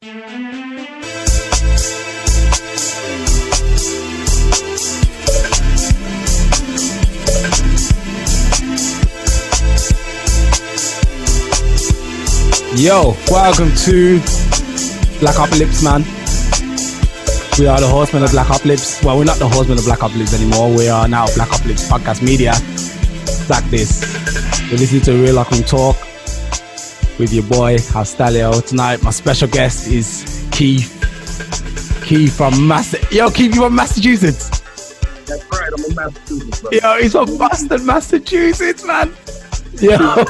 Yo, welcome to Black Uplips, man. We are the horsemen of Black Uplips. Well, we're not the horsemen of Black Uplips anymore. We are now Black Uplips Podcast Media. Like this. You're listening to Real Lockroom Talk with your boy, Hastalio. Tonight, my special guest is Keith. Keith from Mass. Yo, Keith, you from Massachusetts? That's right. I'm a Massachusetts. Bro. Yo, he's from Boston, Massachusetts, man. Yo.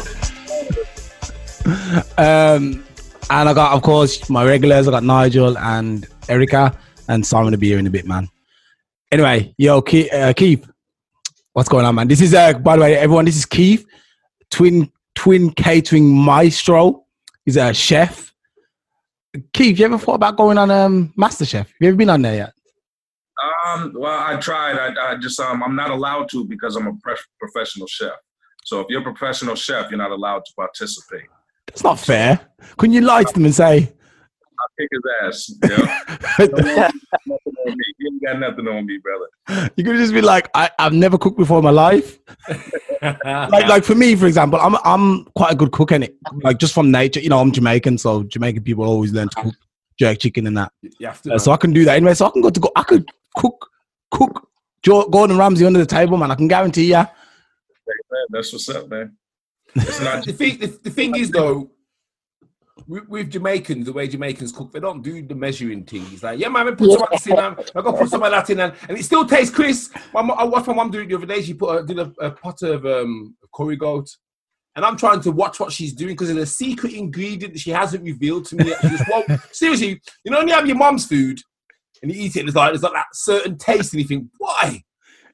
um, and I got, of course, my regulars. I got Nigel and Erica, and Simon will be here in a bit, man. Anyway, yo, Keith, uh, Keith, what's going on, man? This is, uh, by the way, everyone, this is Keith, twin twin catering maestro. He's a chef. Keith, you ever thought about going on um, MasterChef? Have you ever been on there yet? Um, well, I tried. I, I just um, I'm not allowed to because I'm a pre- professional chef. So if you're a professional chef, you're not allowed to participate. That's not fair. Couldn't you lie to them and say, kick his ass. You, know? nothing on me. you ain't got nothing on me, brother. you could just be like, I, I've never cooked before in my life. like, like for me, for example, I'm I'm quite a good cook in it. Like just from nature, you know, I'm Jamaican, so Jamaican people always learn to cook jerk chicken and that. You have to. Uh, so I can do that anyway. So I can go to go. I could cook cook Jo- Gordon Ramsay under the table, man. I can guarantee ya. Hey, man, that's what's up, man. It's not the thing, the, the thing is though, with, Jamaicans, the way Jamaicans cook, they don't do the measuring thing. things. Like, yeah, man, I put some of this in, man. I got put some of that in, and, and it still tastes crisp. My, I watched my mum do it the other day. She put a, did a, a pot of um, curry goat, and I'm trying to watch what she's doing because there's a secret ingredient that she hasn't revealed to me. Won't. Seriously, you know, when you have your mum's food and you eat it, and it's like there's like that certain taste, and you think, why?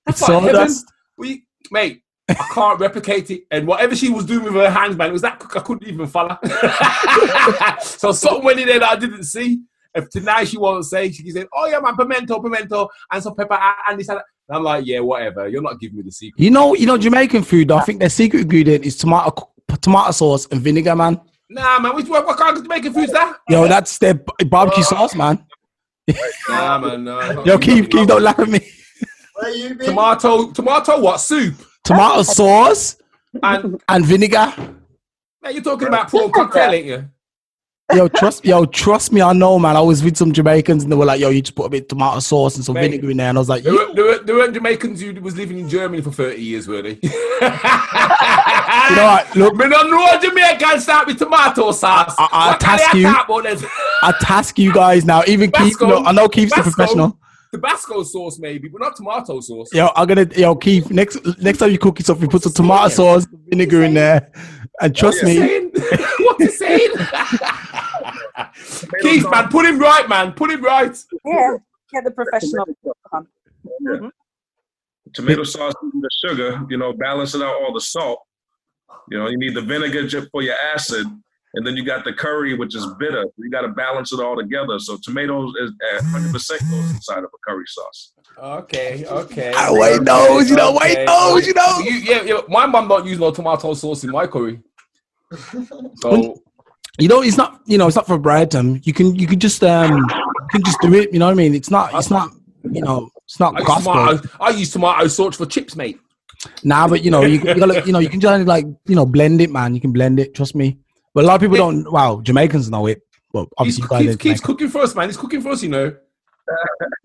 That's It's like heaven. We, mate, I can't replicate it. And whatever she was doing with her hands, man, it was that quick I couldn't even follow. so something went in there that I didn't see. If tonight she won't say, she said, "Oh yeah, man, pimento, pimento, and some pepper, and this." And that." And I'm like, "Yeah, whatever. You're not giving me the secret." You know, you know, Jamaican food. I think their secret ingredient is tomato tomato sauce and vinegar, man. Nah, man, which what, what kind of Jamaican food's that? Yo, that's their b- barbecue sauce, man. Nah, man, no. Yo, Keith, Keith, don't laugh at me. Where you been? Tomato, tomato, what soup? Tomato sauce And and vinegar. man, you're talking about prawn cocktail, ain't you? Yo, trust, yo, trust me, I know, man. I was with some Jamaicans and they were like, "Yo, you just put a bit of tomato sauce and some Mate. vinegar in there," and I was like, There, "You were, there, were, there weren't Jamaicans who was living in Germany for 30 years, were they? you you know what? Look, Me don't know Jamaican start with tomato sauce. I- I What task you- talk about then? I task you guys now. Even Keith, no, I know Keith's the professional. Tabasco sauce, maybe, but not tomato sauce. Yo, I'm gonna, yo, Keith. Next, next time you cook yourself, you put some tomato sauce, vinegar in there, and trust What me, saying? what you saying? Keith, man, put him right, man. Put him right. Yeah, get the professional. on. Yeah. Tomato sauce and the sugar, you know, balancing out all the salt. You know, you need the vinegar for your acid, and then you got the curry, which is bitter. You got to balance it all together. So tomatoes is uh, 100% goes inside of a curry sauce. Okay, okay. Ah, Wayne knows, you know, Wayne knows, you know. You, yeah, yeah, my mum don't use no tomato sauce in my curry. So you know, it's not, you know, it's not for bread. Um, you can, you can just, um, you can just do it. You know what I mean? It's not, it's not, you know, it's not I use, gospel. tomato, I use tomato sauce for chips, mate. Nah, but you know, you, you gotta, you know, you can just like, you know, blend it, man. You can blend it. Trust me. But a lot of people don't. Wow, Jamaicans know it. Well, obviously, you guys keeps, ain't keeps Jamaican. cooking for us, man. He's cooking for us, you know.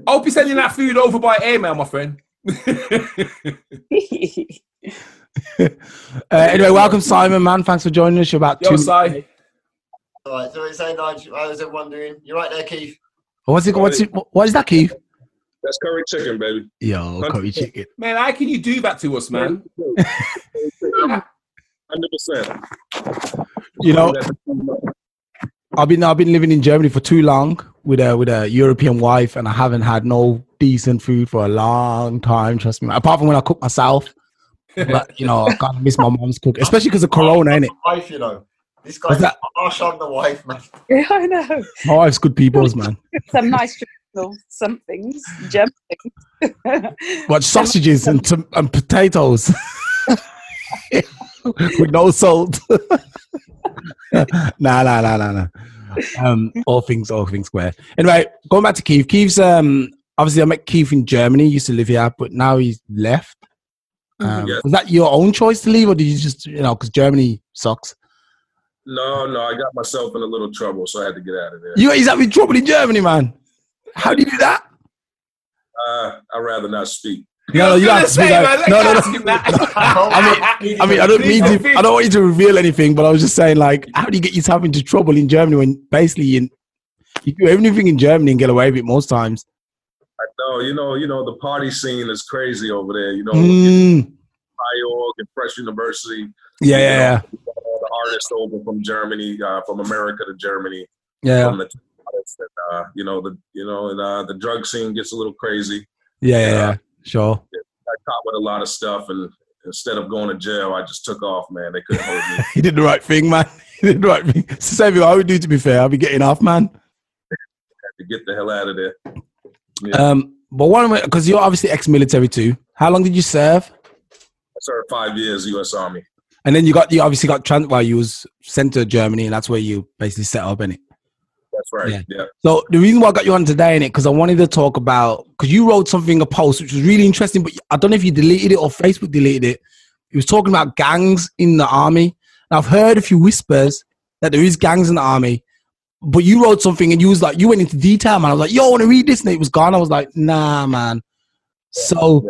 I hope he's sending that food over by email, my friend. Uh, anyway, welcome, Simon, man. Thanks for joining us. You're about Yo, two. Si. All right, so it's saying, Nigel, how is everyone doing? You're right there, Keith? What's it? What's it? What is that, Keith? That's curry chicken, baby. Yo, curry chicken. Man, how can you do that to us, man? 100%. You know, I've been I've been living in Germany for too long with a with a European wife, and I haven't had no decent food for a long time. Trust me, apart from when I cook myself. But you know, I kind of miss my mom's cook, especially because of Corona, innit? Wife, you know. This What's guy's that? harsh on the wife, man. yeah, I know. My wife's good people's man. Some nice traditional somethings, German things. What sausages and tom- and potatoes with no salt. nah, nah, nah, nah, nah. um, all things, all things square. Anyway, going back to Keith. Keith's um, obviously I met Keith in Germany. He used to live here, but now he's left. Um, Yeah. Was that your own choice to leave, or did you just, you know, because Germany sucks? No, no, I got myself in a little trouble, so I had to get out of there. You, he's having trouble in Germany, man. How do you do that? Uh, I'd rather not speak. No, no, you I have was to gonna say, out. man, No, no, no. ask him that. I mean, I mean, I don't mean to. I don't want you to reveal anything, but I was just saying, like, how do you get yourself into trouble in Germany when basically you, you do everything in Germany and get away with it most times? I know, you know, you know, the party scene is crazy over there. You know, Mm, IOG and Fresh University. yeah, you yeah, know, all the artists over from Germany, uh, from America to Germany, yeah, from the and, uh, you know, the you know, and uh, the drug scene gets a little crazy. yeah, yeah, yeah. Sure. I caught with a lot of stuff, and instead of going to jail, I just took off. Man, they couldn't hold me. He did the right thing, man. He did the right thing. It's the same thing I would do, to be fair. I'll be getting off, man. to get the hell out of there. Yeah. Um, but one, because you're obviously ex-military too. How long did you serve? I served five years U.S. Army. And then you got, you obviously got trans. Well, you was sent to Germany, and that's where you basically set up in it. That's right. Yeah. Yeah. So the reason why I got you on today in it because I wanted to talk about because you wrote something a post which was really interesting, but I don't know if you deleted it or Facebook deleted it. He was talking about gangs in the army. Now I've heard a few whispers that there is gangs in the army, but you wrote something and you was like you went into detail, man. I was like, yo, I want to read this, and it was gone. I was like, nah, man. So,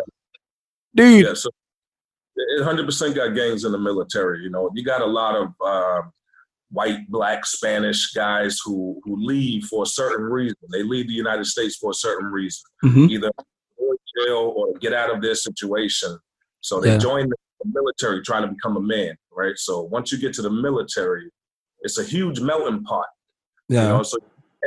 dude, Yeah. So it 100% got gangs in the military. You know, you got a lot of uh, white, black, Spanish guys who who leave for a certain reason. They leave the United States for a certain reason, Mhm. either go to jail or get out of their situation. So they Yeah. join the military trying to become a man, right? So once you get to the military, it's a huge melting pot. yeah, You know, so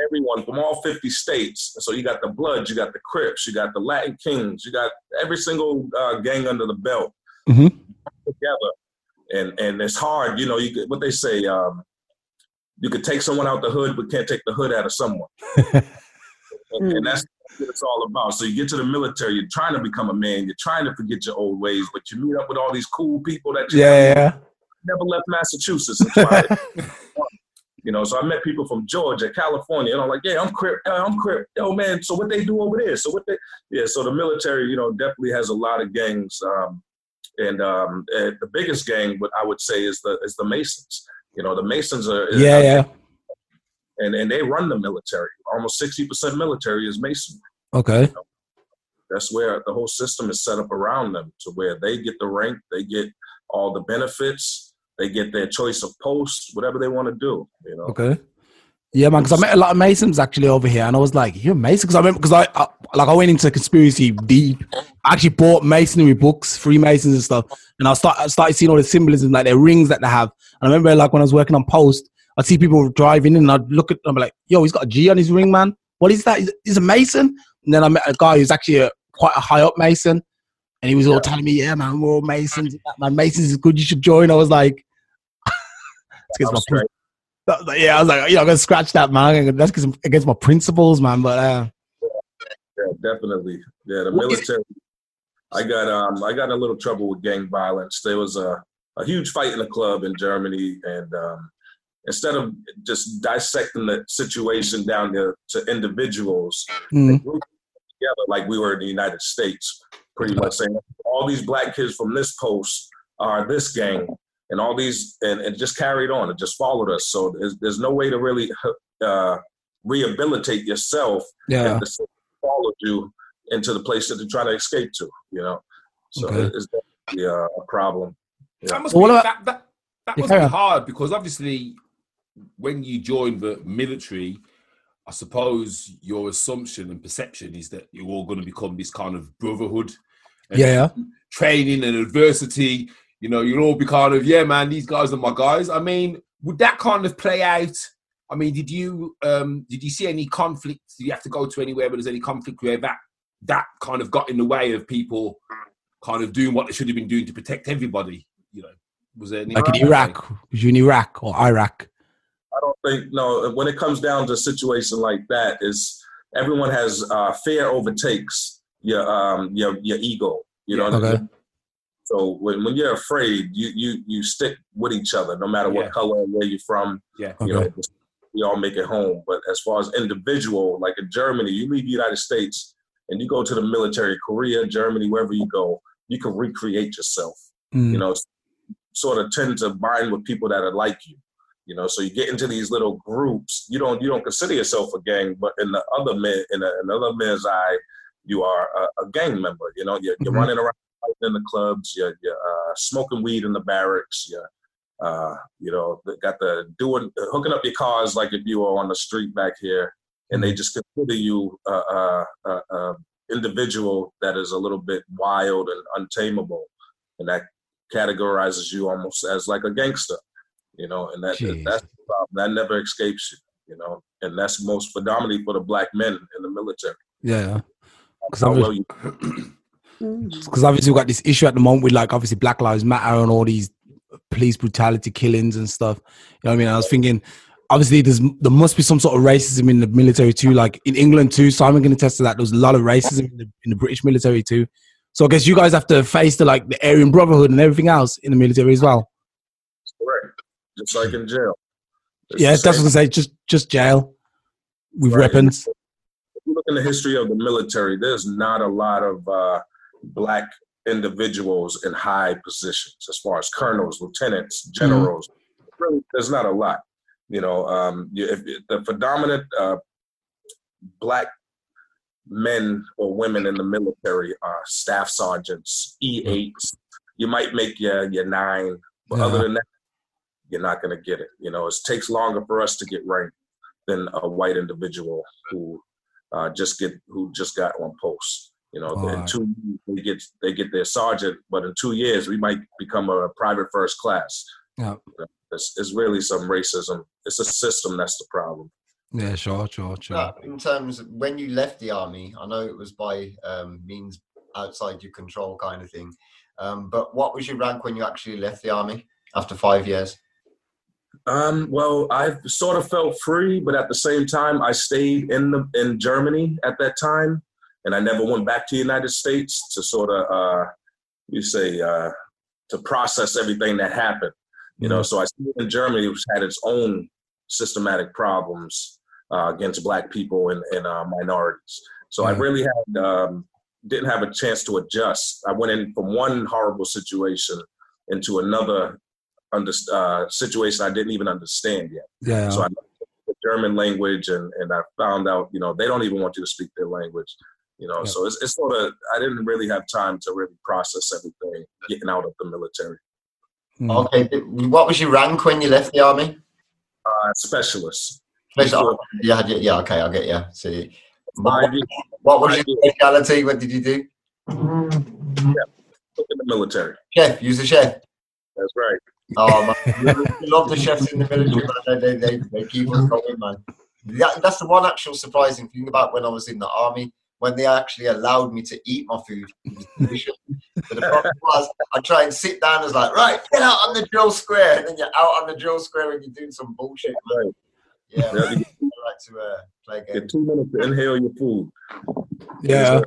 everyone from all 50 states. So you got the Bloods, you got the Crips, you got the Latin Kings, you got every single uh, gang under the belt Mhm. together. And and it's hard, you know. You what they say, um, you could take someone out the hood, but can't take the hood out of someone. and, and that's what it's all about. So you get to the military, you're trying to become a man, you're trying to forget your old ways, but you meet up with all these cool people that you yeah, yeah, never left Massachusetts. Until I, you know, so I met people from Georgia, California, and I'm like, yeah, I'm Crip, yeah, I'm Crip. Yo, man, so what they do over there? So what they, yeah, so the military, you know, definitely has a lot of gangs. Um, and um, uh, the biggest gang, what I would say, is the is the Masons. You know, the Masons are, yeah, yeah. and and they run the military. Almost sixty percent military is Mason. Okay, That's where the whole system is set up around them, to where they get the rank, they get all the benefits, they get their choice of posts, whatever they want to do. You know. Okay. Yeah, man. Because I met a lot of Masons actually over here, and I was like, "You're Mason." Because I remember, because I, I like I went into conspiracy deep. I actually bought masonry books, Freemasons and stuff, and I start I started seeing all the symbolism, like their rings that they have. And I remember, like when I was working on Post, I'd see people driving in, and I'd look at them like, "Yo, he's got a G on his ring, man. What is that? He's, a Mason." And then I met a guy who's actually a, quite a high up Mason, and he was all telling me, "Yeah, man, we're all Masons. Man, Masons is good. You should join." I was like, "It's I'm my straight. that was like- yeah, I was like, you know, I'm gonna scratch that, man. That's against my principles, man. But uh, Yeah, definitely. Yeah, the military. I got um I got in a little trouble with gang violence. There was a, a huge fight in a club in Germany, and um, instead of just dissecting the situation down to, to individuals, mm, together like we were in the United States, pretty much saying all these black kids from this post are this gang, and all these, and it just carried on. It just followed us. So there's, there's no way to really uh, rehabilitate yourself yeah, if the followed you into the place that they're trying to escape to. You know, so Okay. it's definitely uh, a problem. Yeah. That must Well, be, that, that, that must be hard because obviously, when you join the military, I suppose your assumption and perception is that you're all going to become this kind of brotherhood. And yeah, Training and adversity, you know, you'll all be kind of, yeah, man, these guys are my guys. I mean, would that kind of play out? I mean, did you um did you see any conflict? Did you have to go to anywhere where there's any conflict where that that kind of got in the way of people kind of doing what they should have been doing to protect everybody? You know, was there like in Iraq, was you in Iraq or Iraq? I don't think no. When it comes down to a situation like that, is everyone has uh, fear overtakes your um your your ego. You know. Okay. So when, when you're afraid, you you you stick with each other, no matter what Yeah. color and where you're from. Yeah. You know, Okay. we all make it home. But as far as individual, like in Germany, you leave the United States and you go to the military, Korea, Germany, wherever you go, you can recreate yourself. Mm. You know, sort of tend to bind with people that are like you. You know, so you get into these little groups. You don't you don't consider yourself a gang, but in the other men in the, in another man's eye, you are a, a gang member. You know, you're, you're Mhm. running around in the clubs. You're, you're uh, smoking weed in the barracks. You're uh, you know, got the doing hooking up your cars like if you were on the street back here, and they just consider you a uh, uh, uh, uh, individual that is a little bit wild and untamable, and that categorizes you almost as like a gangster, you know, and that Jeez. that's the problem. That never escapes you, you know, and that's most predominantly for the black men in the military. Yeah. Because well obviously, you, Mm. obviously we've got this issue at the moment with like obviously Black Lives Matter and all these police brutality killings and stuff. You know what I mean? I was thinking, obviously there's there must be some sort of racism in the military too. Like in England too, Simon can attest to that. There's a lot of racism in the, in the British military too. So I guess you guys have to face the like the Aryan Brotherhood and everything else in the military as well. correct, just like in jail. It's yeah, that's what I same. was gonna say. Just just jail with Right. weapons. if you look in the history of the military, there's not a lot of uh, black individuals in high positions as far as colonels, lieutenants, generals. Really, there's not a lot. You know, um, you, if, the predominant uh, black men or women in the military are staff sergeants, E8s. You might make your your nine, but Yeah. other than that, you're not going to get it. You know, it takes longer for us to get ranked than a white individual who uh, just get who just got on post. You know, in two years they get they get their sergeant, but in two years we might become a private first class. Yeah. It's, it's really some racism. It's a system that's the problem. Yeah, sure, sure, sure. Uh, in terms of when you left the army, I know it was by um, means outside your control kind of thing. Um, but what was your rank when you actually left the army after five years? Um, well, I sort of felt free, but at the same time, I stayed in the in Germany at that time, and I never went back to the United States to sort of, uh, you say, uh, to process everything that happened. You know, so I stayed in Germany, which had its own systematic problems uh, against Black people and, and uh, minorities. So I really had um, didn't have a chance to adjust. I went in from one horrible situation into another under, uh, situation I didn't even understand yet. Yeah, So I learned the German language, and, and I found out, you know, they don't even want you to speak their language. You know, Yeah. so it's, it's sort of I didn't really have time to really process everything getting out of the military. Mm. Okay, what was your rank when you left the army? Uh, specialist. Special- yeah, yeah, yeah, okay, I'll get you. See, what, Five what was your speciality? What did you do? in the military. Chef, Use was a chef. That's right. Oh man, we love the chefs in the military. Man. They, they, they keep us going, man. That, that's the one actual surprising thing about when I was in the army, when they actually allowed me to eat my food. It was delicious. but the problem was, I try and sit down and it's like, right, get out on the drill square, and then you're out on the drill square and you're doing some bullshit. Right. Yeah, Yeah, I like to uh, play get two minutes to inhale your food. yeah.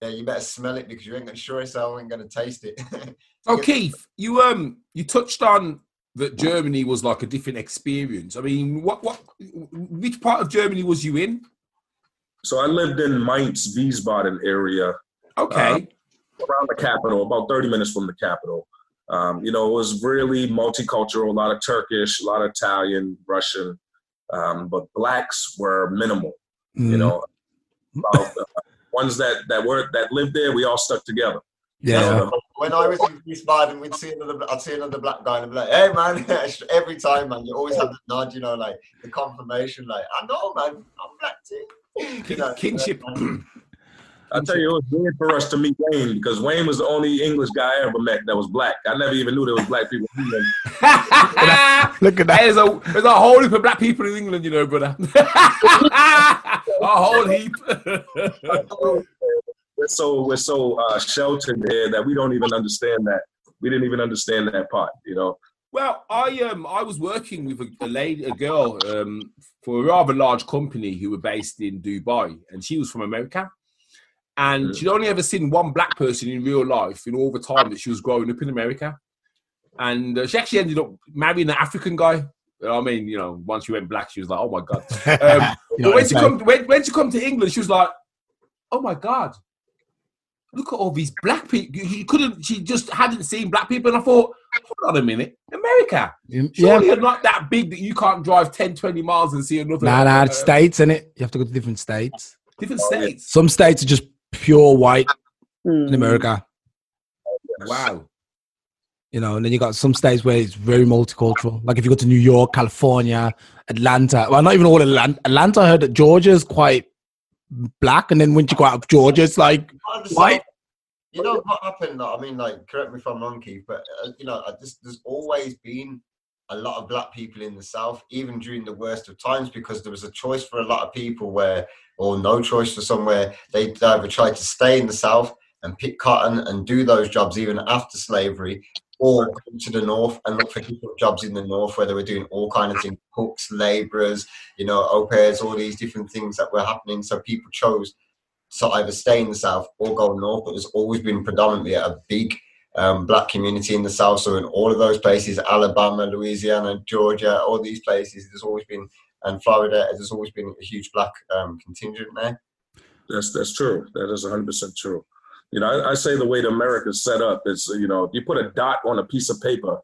Yeah, you better smell it because you ain't gonna sure as hell ain't gonna taste it. Oh, Keith, you um you touched on that Germany was like a different experience. I mean, what what which part of Germany was you in? So I lived in Mainz, Wiesbaden area, Okay. around the capital, about 30 minutes from the capital. Um, you know, it was really multicultural, a lot of Turkish, a lot of Italian, Russian, um, but blacks were minimal. Mm. You know, about, uh, ones that that were that lived there, we all stuck together. yeah. when I was in Wiesbaden, we'd see another, I'd see another black guy and I'd be like, hey man, every time, man, you always have the nod, you know, like the confirmation, like, I know, man, I'm black too. You know, Kinship. I tell you, it was weird for us to meet Wayne because Wayne was the only English guy I ever met that was black. I never even knew there was black people. in England. Look at that. There's a there's a whole heap of black people in England, you know, brother. a whole heap. We're so we're so uh, sheltered here that we don't even understand that. We didn't even understand that part. You know. Well, I um I was working with a, a lady, a girl, um, for a rather large company who were based in Dubai, and she was from America. And she'd only ever seen one black person in real life in all the time that she was growing up in America. And uh, she actually ended up marrying an African guy You know what I mean? You know, once she went black, she was like, "Oh my god." Um, but when she come when, when she come to England, she was like, "Oh my god, look at all these black people." She couldn't. She just hadn't seen black people, and I thought, "Hold on a minute, America." Yeah, Surely you're not that big that you can't drive 10, 20 miles and see another. nah, nah, uh, it's states, innit? You have to go to different states. different Oh, states. Some states are just pure white in Mm. America, Wow. you know, and then you got some states where it's very multicultural. Like if you go to New York, California, Atlanta. Well, not even all Atlanta. Atlanta, I heard that Georgia is quite black, and then when you go out of Georgia, it's like At the Why- same- You know what happened? I mean, like, correct me if I'm wrong, Keith, but uh, you know, I just, there's always been a lot of black people in the south, even during the worst of times, because there was a choice for a lot of people where, or no choice for somewhere, they either tried to stay in the south and pick cotton and do those jobs even after slavery, or go to the north and look for different jobs in the north where they were doing all kind of things, cooks, labourers, you know, au pairs, all these different things that were happening. So people chose to either stay in the south or go north, but there's always been predominantly a big um, black community in the south. So in all of those places, Alabama, Louisiana, Georgia, all these places, there's always been, and Florida, there's always been a huge black um, contingent there. That's that's true. That is 100 percent true. You know, I, I say the way the America's set up is, you know, if you put a dot on a piece of paper,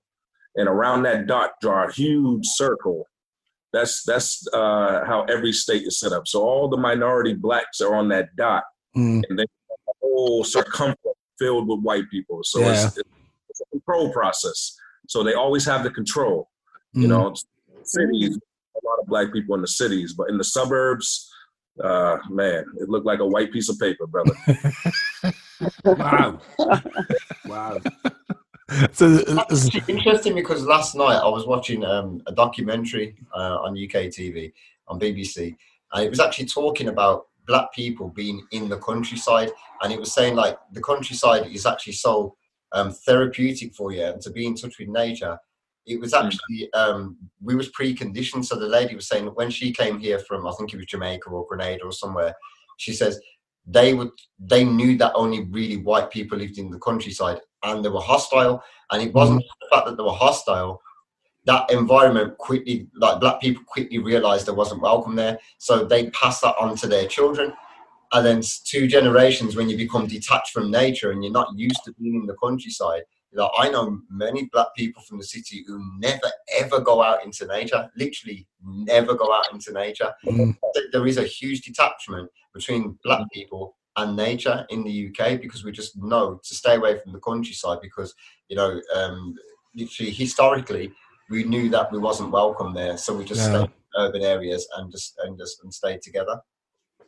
and around that dot draw a huge circle. That's that's uh, how every state is set up. So all the minority blacks are on that dot, mm, and then the whole circumference filled with white people. So Yeah. it's, it's a control process. So they always have the control. You mm. know, cities, a lot of black people in the cities, but in the suburbs, uh, man, it looked like a white piece of paper, brother. Wow. wow. So, it's- interesting because last night I was watching um, a documentary uh, on UK TV on BBC, and it was actually talking about black people being in the countryside, and it was saying like the countryside is actually so um, therapeutic for you and to be in touch with nature. It was actually um, we was preconditioned. So the lady was saying when she came here from I think it was Jamaica or Grenada or somewhere, she says they would they knew that only really white people lived in the countryside and they were hostile and it wasn't the fact that they were hostile that environment quickly like black people quickly realized they wasn't welcome there so they passed that on to their children. And then two generations when you become detached from nature and you're not used to being in the countryside like i know many black people from the city who never ever go out into nature literally never go out into nature. Mm, th- there is a huge detachment between black people and nature in the UK because we just know to stay away from the countryside because you know um, literally historically we knew that we wasn't welcome there so we just Yeah. stayed in urban areas and just and just and stayed together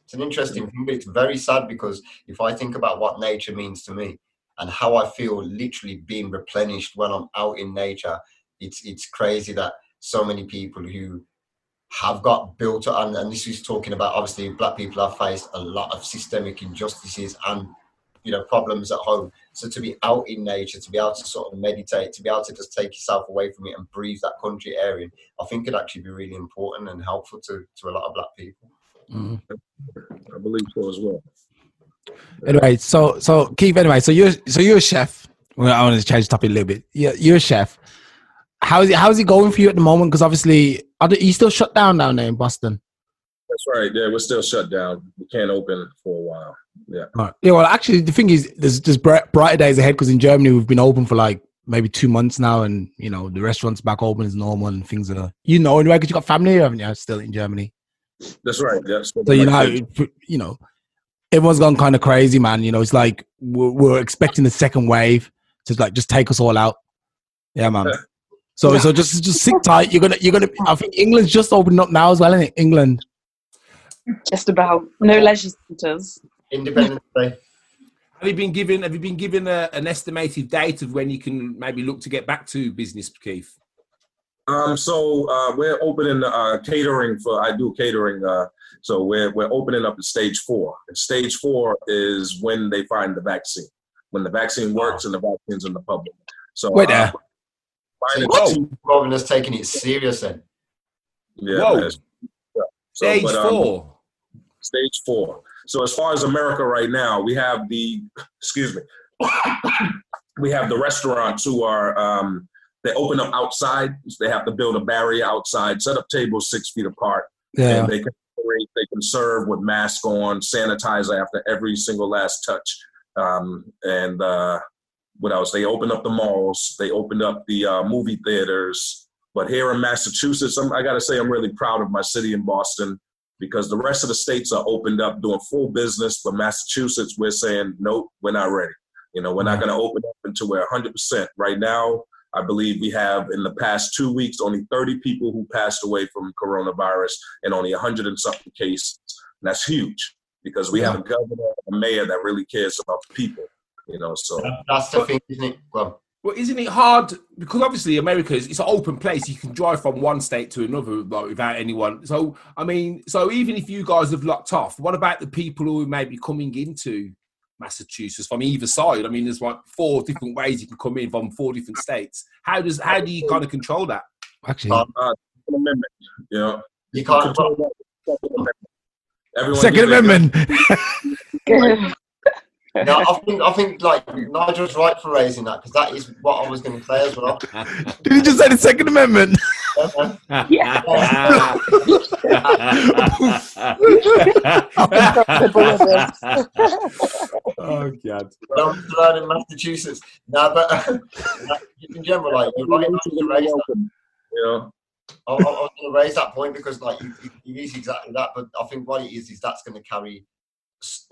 it's an interesting thing but it's very sad because if I think about what nature means to me and how I feel literally being replenished when I'm out in nature it's it's crazy that so many people who have got built up, and, and this is talking about obviously black people have faced a lot of systemic injustices and you know problems at home. So to be out in nature, to be able to sort of meditate, to be able to just take yourself away from it and breathe that country air in, I think could actually be really important and helpful to to a lot of black people. mm. I believe so as well. Anyway, so so Keith. Anyway, so you're so you're a chef. Well, I want to change the topic a little bit. You're, you're a chef. How's it how's it going for you at the moment? Because obviously, are you still shut down down there in Boston? That's right. Yeah, we're still shut down. We can't open for a while. Yeah. Right. Yeah. Well, actually, the thing is, there's bright, brighter days ahead because in Germany we've been open for like maybe two months now, and you know the restaurants back open as normal and things are you know anyway because you got family here, haven't you? Still in Germany, That's right. Yeah. so you know you know everyone's gone kind of crazy, man. You know, it's like we're, we're expecting the second wave to like just take us all out. Yeah, man. So so just just sit tight. You're gonna you're gonna. I think England's just opening up now as well, isn't it? England. Just about. No leisure centres. Independence Day. Have you been given? Have you been given a, an estimated date of when you can maybe look to get back to business, Keith? Um, so uh, we're opening uh, catering for. I do catering. Uh, so we're we're opening up in stage four. And stage four is when they find the vaccine, when the vaccine works and the vaccine's in the public. So Wait uh, there. Finding Whoa. two- Robin has taken it serious then. yeah, Whoa. Yeah. So, Stage but, um, four. stage four. So as far as America right now, we have the excuse me, we have the restaurants who are um, they open up outside. They have to build a barrier outside, set up tables six feet apart, Yeah. and they can operate, they can serve with mask on, sanitizer after every single last touch. Um, and uh, what else? They opened up the malls. They opened up the uh, movie theaters. But here in Massachusetts, I'm, I got to say, I'm really proud of my city in Boston because the rest of the states are opened up doing full business. But Massachusetts, we're saying, nope, we're not ready. You know, we're not going to open up until we're 100%. Right now, I believe we have in the past two weeks only 30 people who passed away from coronavirus and only 100 and something cases. And that's huge because we have a governor, a mayor that really cares about the people. You know, so That's the thing, isn't it? Well, Well, isn't it hard? Because obviously America is it's an open place. You can drive from one state to another like, without anyone. So I mean, so even if you guys have locked off, what about the people who may be coming into Massachusetts from either side? I mean, there's like four different ways you can come in from four different states. How does how do you kind of control that? Actually, uh, Second Amendment, you you can't. control that Second Amendment. Everyone Second Amendment. No, I think I think like Nigel's right for raising that because that is what I was going to say as well. Did you just say the Second Amendment? Yeah. oh god. But I'm still out in Massachusetts. No, but in general, like you're right. Nigel, to raise that. You know, I, I, I was going to raise that point because like you it- it is exactly that. But I think what it is is that's going to carry,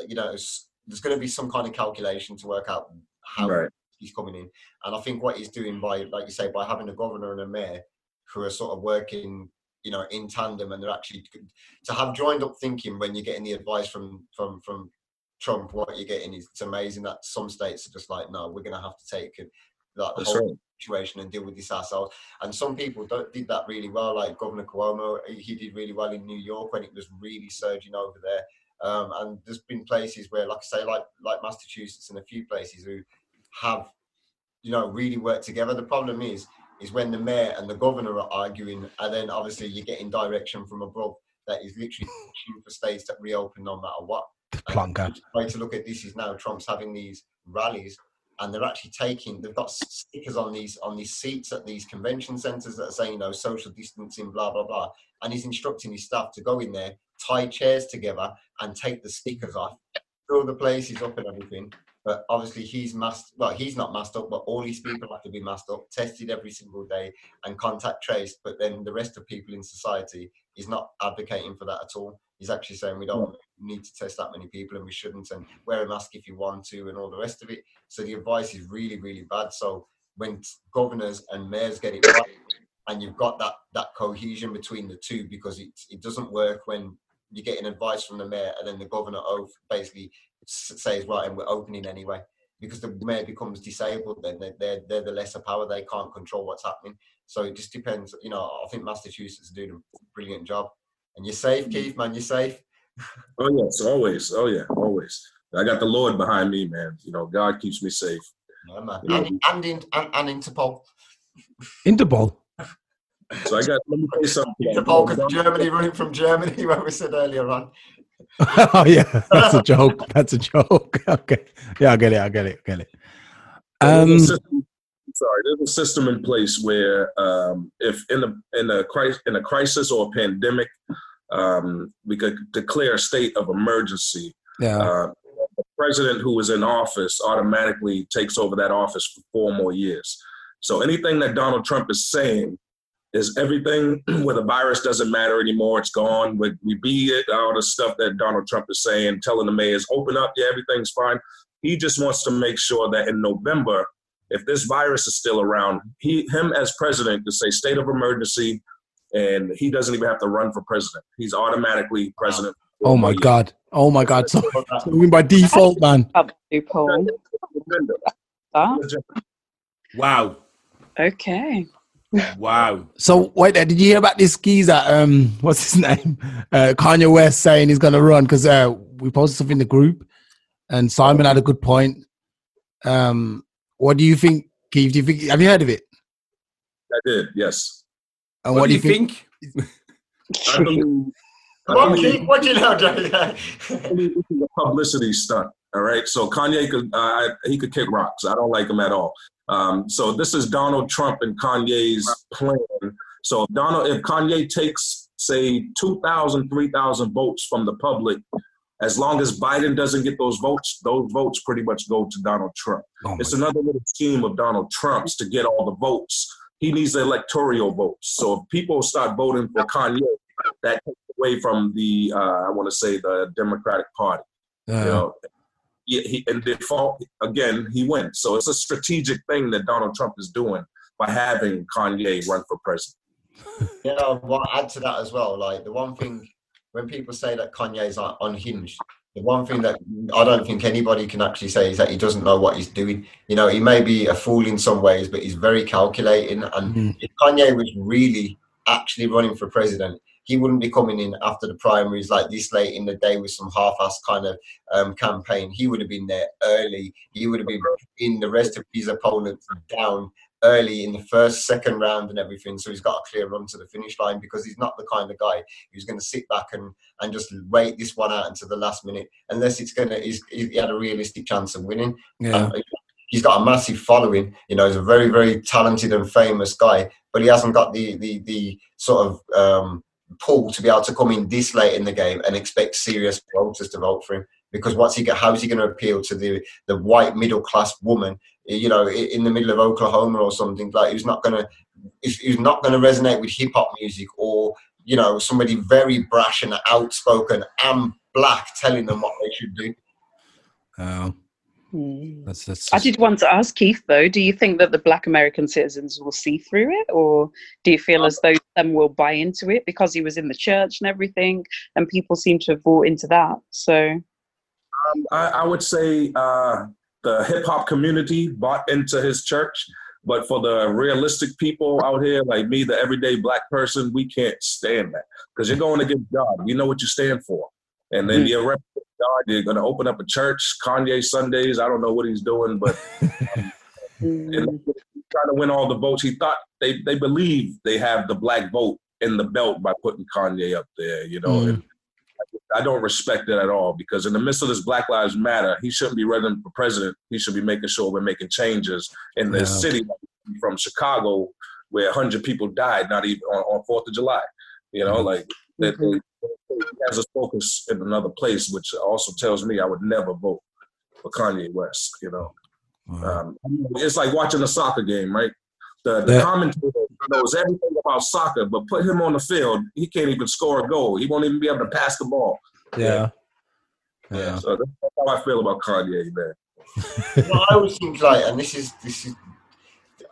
you know, s- there's going to be some kind of calculation to work out how right. he's coming in. And I think what he's doing by, like you say, by having a governor and a mayor who are sort of working, you know, in tandem, and they're actually to have joined up thinking when you're getting the advice from from from Trump, what you're getting is it's amazing that some states are just like, no, we're going to have to take uh, that That's whole right. situation and deal with this ourselves. And some people don't, did that really well, like Governor Cuomo. He he did really well in New York when it was really surging over there. Um, and there's been places where, like I say, like like Massachusetts and a few places who have, you know, really worked together. The problem is, is when the mayor and the governor are arguing, and then obviously you're getting direction from above that is literally pushing for states to reopen no matter what. The way to look at this is now Trump's having these rallies, and they're actually taking. They've got stickers on these on these seats at these convention centres that are saying, you know, social distancing, blah blah blah. And he's instructing his staff to go in there, tie chairs together, and take the stickers off, fill the places up and everything. But obviously, he's masked. Well, he's not masked up, but all these people have to be masked up, tested every single day, and contact traced. But then the rest of people in society is not advocating for that at all. He's actually saying we don't need to test that many people and we shouldn't, and wear a mask if you want to, and all the rest of it. So the advice is really, really bad. So when governors and mayors get it right, and you've got that that cohesion between the two, because it it doesn't work when you're getting advice from the mayor and then the governor basically says right, and we're opening anyway. Because the mayor becomes disabled, then they're, they're, they're the lesser power. They can't control what's happening. So it just depends. You know, I think Massachusetts is doing a brilliant job. And you're safe, Keith, man. You're safe. Oh yes, always. Oh yeah, always. I got the Lord behind me, man. You know, God keeps me safe. Yeah, man. Yeah. And, and, in, and, and Interpol. Interpol. So I got. Let me tell you something. Interpol, because Germany, running from Germany, what we said earlier on. oh yeah, that's a joke. That's a joke. Okay. Yeah, I get it. I get it. I get it. Um, a system- sorry, there's a system in place where um, if in a in a crisis in a crisis or a pandemic, um, we could declare a state of emergency. yeah. Uh, the president who is in office automatically takes over that office for four more years. So anything that Donald Trump is saying is everything where the virus doesn't matter anymore. It's gone. We, we beat it, all the stuff that Donald Trump is saying, telling the mayors, open up, yeah, everything's fine. He just wants to make sure that in November, if this virus is still around, he him as president to say state of emergency, and he doesn't even have to run for president. He's automatically president. for Oh four my more god. Oh my god. So, so we by default, man. Loophole. Wow. Okay. Wow. So wait there, did you hear about this geezer? Um, what's his name? Uh, Kanye West saying he's gonna run because uh, we posted something in the group, and Simon had a good point. Um, what do you think, Keith? Do you think? Have you heard of it? I did, yes. And What, do you think? I believe, Come on, Keith, what do you know, Johnny? this is a publicity stunt. All right, so Kanye could uh, he could kick rocks. I don't like him at all. Um, so this is Donald Trump and Kanye's plan. So if Donald, if Kanye takes say 2,000, 3,000 votes from the public, as long as Biden doesn't get those votes, those votes pretty much go to Donald Trump. Oh It's another little scheme of Donald Trump's to get all the votes. He needs the electoral votes. So if people start voting for Kanye, that takes away from the uh, I want to say the Democratic Party. Yeah. You know, he, he, in default, again, he wins. So it's a strategic thing that Donald Trump is doing by having Kanye run for president. You know, what add to that as well, like the one thing when people say that Kanye's un- unhinged, the one thing that I don't think anybody can actually say is that he doesn't know what he's doing. You know, he may be a fool in some ways, but he's very calculating. And Mhm. if Kanye was really actually running for president, he wouldn't be coming in after the primaries like this late in the day with some half-assed kind of um, campaign. He would have been there early. He would have been in the rest of his opponents down early in the first, second round and everything. So he's got a clear run to the finish line because he's not the kind of guy who's going to sit back and, and just wait this one out until the last minute, unless it's going to, he's, he had a realistic chance of winning. yeah. Um, he's got a massive following. You know, he's a very, very talented and famous guy, but he hasn't got the the, the sort of um, pull to be able to come in this late in the game and expect serious voters to vote for him. Because what's he get? How's he going to appeal to the the white middle class woman? You know, in the middle of Oklahoma or something like who's not going to who's who's not going to resonate with hip hop music or you know somebody very brash and outspoken and black telling them what they should do. Uh, that's that's. I did want to ask Keith though, do you think that the black American citizens will see through it or do you feel as though some will buy into it because he was in the church and everything and people seem to have bought into that? So I, I would say uh, the hip hop community bought into his church, but for the realistic people out here, like me, the everyday black person, we can't stand that because you're going against God. You know what you stand for, and then you're representing God. You're going to open up a church, Kanye Sundays. I don't know what he's doing, but and trying to win all the votes. He thought they they believe they have the black vote in the belt by putting Kanye up there. You know, Mm. I don't respect it at all because in the midst of this Black Lives Matter, he shouldn't be running for president. He should be making sure we're making changes in the Yeah. city from Chicago where 100 people died, not even on, on 4th of July. You know, like that has a focus in another place, which also tells me I would never vote for Kanye West. You know, Wow. um, it's like watching a soccer game, right? The, the Yeah. commentator knows everything about soccer, but put him on the field, he can't even score a goal. He won't even be able to pass the ball. yeah. Yeah. So that's how I feel about Kanye, man. well, I always think like, and this is this is,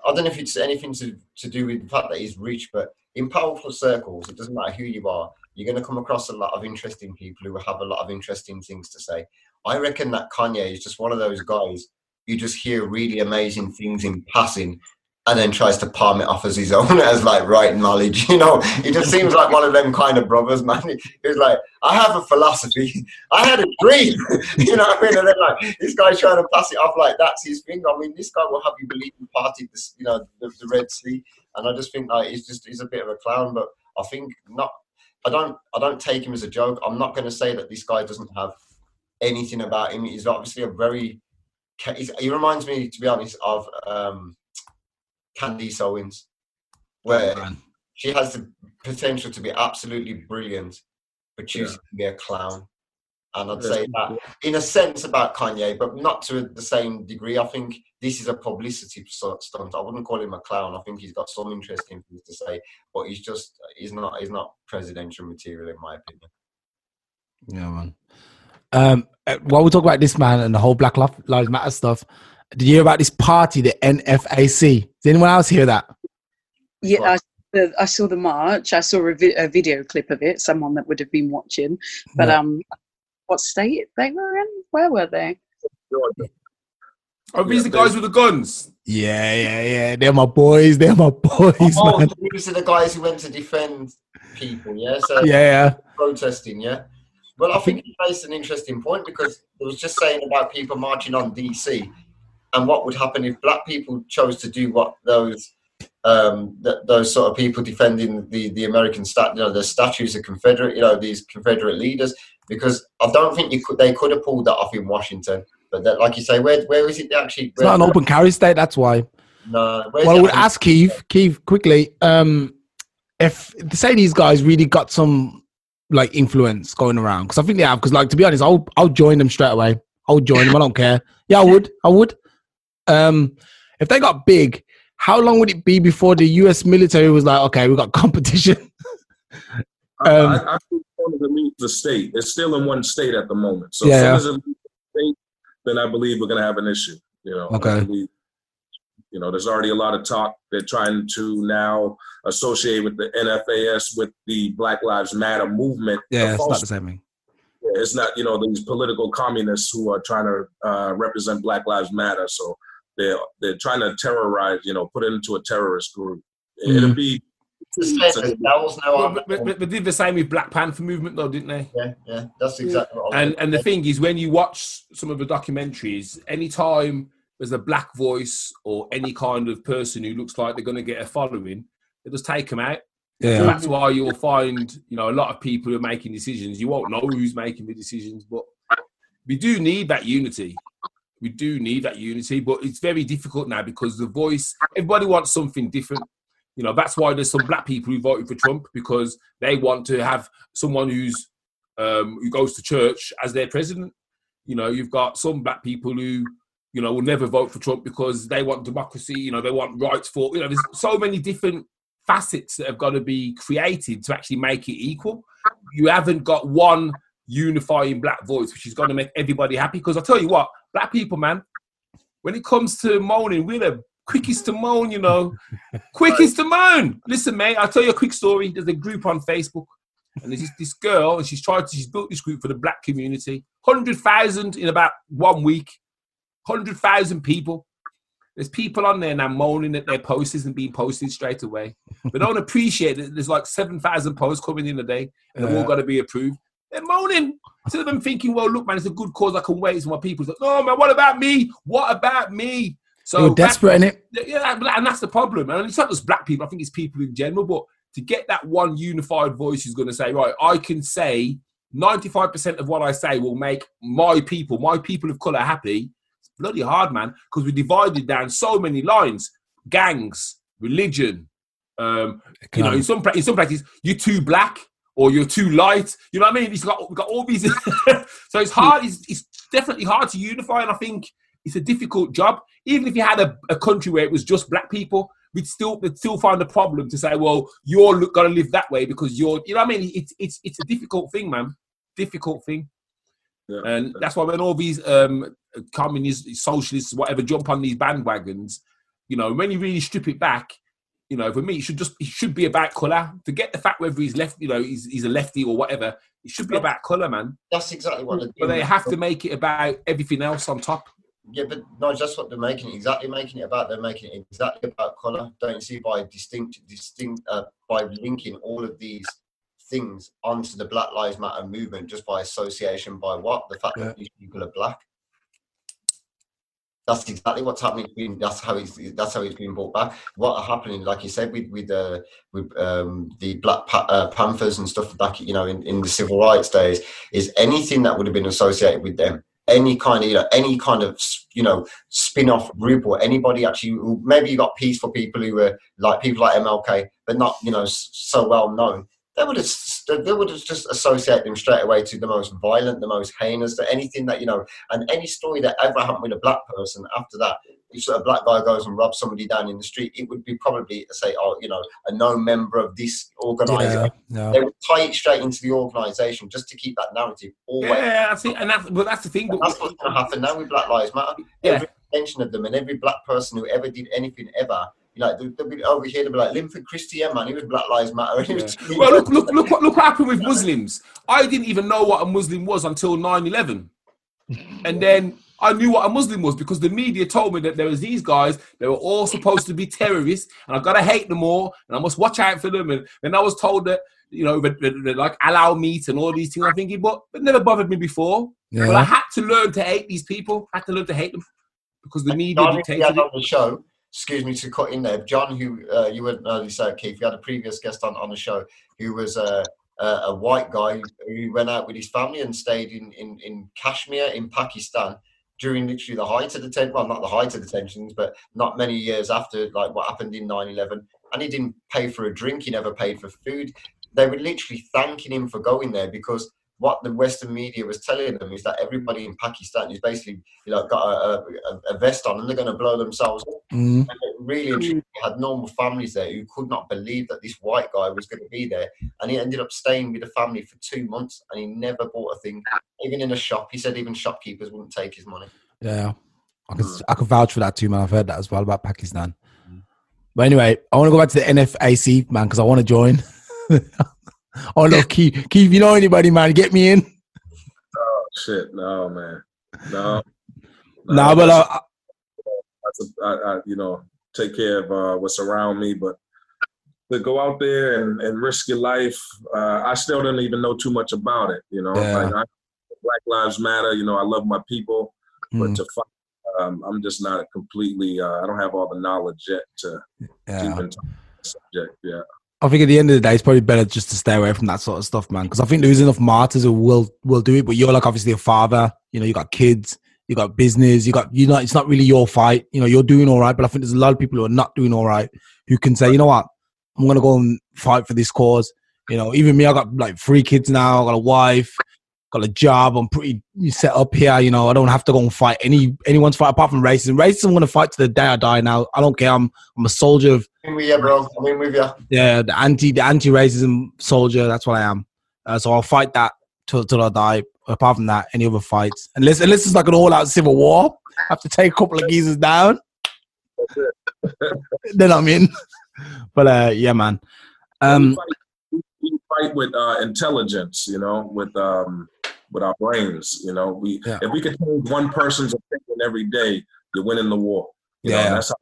I don't know if it's anything to, to do with the fact that he's rich, but in powerful circles, it doesn't matter who you are, you're going to come across a lot of interesting people who have a lot of interesting things to say. I reckon that Kanye is just one of those guys you just hear really amazing things in passing. And then tries to palm it off as his own, as like right knowledge. You know, he just seems like one of them kind of brothers, man. He's like, I have a philosophy, I had a dream. you know what I mean? And then like this guy's trying to pass it off like that's his thing. I mean, this guy will have you believe he parted this, you know, the, the Red Sea. And I just think like he's just he's a bit of a clown, but I think not. I don't I don't take him as a joke. I'm not going to say that this guy doesn't have anything about him. He's obviously a very. He reminds me, to be honest, of um, Candace Owens, where Man. she has the potential to be absolutely brilliant, but chooses to be a clown. And I'd Yeah. say that in a sense about Kanye, but not to the same degree. I think this is a publicity stunt. I wouldn't call him a clown. I think he's got some interesting things to say, but he's just he's not he's not presidential material in my opinion. Yeah, man. Um, uh, while we talk about this man and the whole Black Li- Lives Matter stuff, did you hear about this party, the NFAC? Did anyone else hear that? yeah, I, the, I saw the march. I saw a, vi- a video clip of it. Someone that would have been watching, but Yeah. um, what state they were in? Where were they? Georgia. Uh, Oh, these these the the guys guys with the guns. Yeah, yeah, yeah. They're my boys. They're my boys, Oh, man. these are the guys who went to defend people, yeah. So Yeah, yeah. protesting, yeah. Well, I think he raised an interesting point because it was just saying about people marching on DC and what would happen if black people chose to do what those um, th- those sort of people defending the the American stat, you know, the statues of Confederate, you know, these Confederate leaders, because I don't think you could they could have pulled that off in Washington. But that, like you say, where where is it actually? It's not an open carry state. That's why. No. Well, I would ask Keith, Keith, quickly. Um, if say these guys really got some like influence going around, because I think they have. Because like to be honest, I'll I'll join them straight away. I'll join them. I don't care. Yeah, I would. I would. Um, if they got big, how long would it be before the U.S. military was like, okay, we got competition? Um, I, I think as soon as it leaves the state, it's still in one state at the moment. So Yeah. as soon as it leaves the state, then I believe we're going to have an issue. You know, Okay. believe- you know, there's already a lot of talk. They're trying to now associate with the NFAC with the Black Lives Matter movement. Yeah, it's not the same thing. it's not you know these political communists who are trying to uh, represent Black Lives Matter. So they're they're trying to terrorize, you know, put it into a terrorist group. Mm. It'll be The same as Devils now. Well, aren't but, they? but, but did the same with Black Panther movement, though, didn't they? yeah, yeah, that's exactly what I was And and the thing is, when you watch some of the documentaries, anytime there's a black voice or any kind of person who looks like they're going to get a following, they just take them out. So Yeah, that's why you'll find, you know, a lot of people who are making decisions. You won't know who's making the decisions, but we do need that unity. We do need that unity, but it's very difficult now because the voice. Everybody wants something different. You know, that's why there's some black people who voted for Trump because they want to have someone who's um, who goes to church as their president. You know, you've got some black people who, you know, will never vote for Trump because they want democracy. You know, they want rights for. You know, there's so many different facets that have got to be created to actually make it equal. You haven't got one unifying black voice, which is going to make everybody happy. Because I tell you what, black people, man, when it comes to moaning, we're the quickest to moan, you know, quickest to moan. Listen, mate, I'll tell you a quick story. There's a group on Facebook, and there's this, this girl, and she's tried to, she's built this group for the black community. 100,000 in about one week, 100,000 people. There's people on there now moaning that their posts isn't being posted straight away. They don't appreciate that there's like 7,000 posts coming in a day and they've all got to be approved. They're moaning. Instead of them thinking, well, look, man, it's a good cause. I can wait. So my people's like, oh, man, what about me? What about me? So were desperate in it. yeah, and that's the problem. And it's not just black people. I think it's people in general. But to get that one unified voice who's going to say, right, I can say 95% of what I say will make my people, my people of color happy. It's bloody hard, man, because we're divided down so many lines gangs, religion. Um, you know, in some, in some places, you're too black or you're too light. You know what I mean? It's got, we've got all these. so it's hard. It's, it's definitely hard to unify. And I think it's a difficult job. Even if you had a, a country where it was just black people, we'd still we'd still find a problem to say, well, you're lo- gonna live that way because you're, you know what I mean? It's it's it's a difficult thing, man. Difficult thing. Yeah. And that's why when all these um, communists, socialists, whatever, jump on these bandwagons, you know, when you really strip it back, you know, for me, it should just it should be about colour. Forget the fact whether he's left, you know, he's, he's a lefty or whatever. It should be about colour, man. That's exactly what they're But they have to make it about everything else on top. Yeah, but no, that's what they're making it exactly making it about. They're making it exactly about color. Don't you see by distinct, distinct, uh, by linking all of these things onto the Black Lives Matter movement just by association. By what? The fact Yeah. that these people are black. That's exactly what's happening. That's how he's that's how he's being brought back. What happening, like you said, with with uh, with um, the Black pa- uh, Panthers and stuff back, you know, in, in the civil rights days, is anything that would have been associated with them any kind of you know any kind of you know spin-off group or anybody actually maybe you got peaceful people who were like people like MLK but not you know so well known they would have they would have just associated them straight away to the most violent the most heinous to anything that you know and any story that ever happened with a black person after that if a black guy goes and robs somebody down in the street it would be probably say oh you know a known member of this organization Yeah, they would tie it straight into the organization just to keep that narrative always Yeah, I it. And that's but that's the thing. and that's what's going to happen now with Black Lives Matter. Yeah. Every mention of them and every black person who ever did anything ever, you know, they'll, they'll be over here. They'll be like Linford Christie, yeah, man, he was Black Lives Matter. And he was well, look, look, look what look what happened with Muslims. I didn't even know what a Muslim was until 9-11. and then I knew what a Muslim was because the media told me that there was these guys. They were all supposed to be terrorists, and I gotta hate them all, and I must watch out for them. And then I was told that you know, that- that- that, like halal meat and all these things. I'm thinking, but it never bothered me before. Yeah. But I had to learn to hate these people. I had to learn to hate them because the media Darling, we dictated had it. on the show excuse me to cut in there. John, who uh, you wouldn't know, said Keith, we had a previous guest on, on the show who was a, a, white guy who went out with his family and stayed in, in, in Kashmir in Pakistan during literally the height of the tensions, well, not the height of the tensions, but not many years after like what happened in 9-11. And he didn't pay for a drink, he never paid for food. They were literally thanking him for going there because what the Western media was telling them is that everybody in Pakistan is basically, you know, got a, a, a vest on and they're going to blow themselves up. Mm. And it really had normal families there who could not believe that this white guy was going to be there. And he ended up staying with the family for two months and he never bought a thing, even in a shop. He said even shopkeepers wouldn't take his money. Yeah, I can I can vouch for that too, man. I've heard that as well about Pakistan. But anyway, I want to go back to the NFAC, man, because I want to join. oh no, Keith, Keith, you know anybody, man? Get me in. Oh shit, no man, no. Nah, but uh, that's a, I, I, you know, take care of uh, what's around me. But to go out there and, and risk your life, uh, I still don't even know too much about it. You know, Yeah. like I, Black Lives Matter. You know, I love my people, but mm, to fight, um, I'm just not completely. Uh, I don't have all the knowledge yet to yeah. keep in touch with the subject. Yeah. I think at the end of the day, it's probably better just to stay away from that sort of stuff, man. Because I think there's enough martyrs who will will do it. But you're like obviously a father. You know, you got kids, you got business, you got you know, it's not really your fight. You know, you're doing all right, but I think there's a lot of people who are not doing all right who can say, you know what, I'm gonna go and fight for this cause. You know, even me, I got like three kids now, I got a wife, got a job. I'm pretty set up here. You know, I don't have to go and fight any anyone's fight apart from racism. Racism, I'm gonna fight to the day I die. Now, I don't care. I'm I'm a soldier of I'm with you, bro. I'm in with you. yeah, the anti the anti racism soldier. That's what I am. Uh, so I'll fight that till till I die. Apart from that, any other fights, unless unless it's like an all out civil war, I have to take a couple of geezers down. then I'm in. But uh, yeah, man. Um, fight, with uh, intelligence, you know, with um, with our brains. You know, we Yeah. if we could change one person's opinion every day, you're winning the war. You Yeah. know, that's how.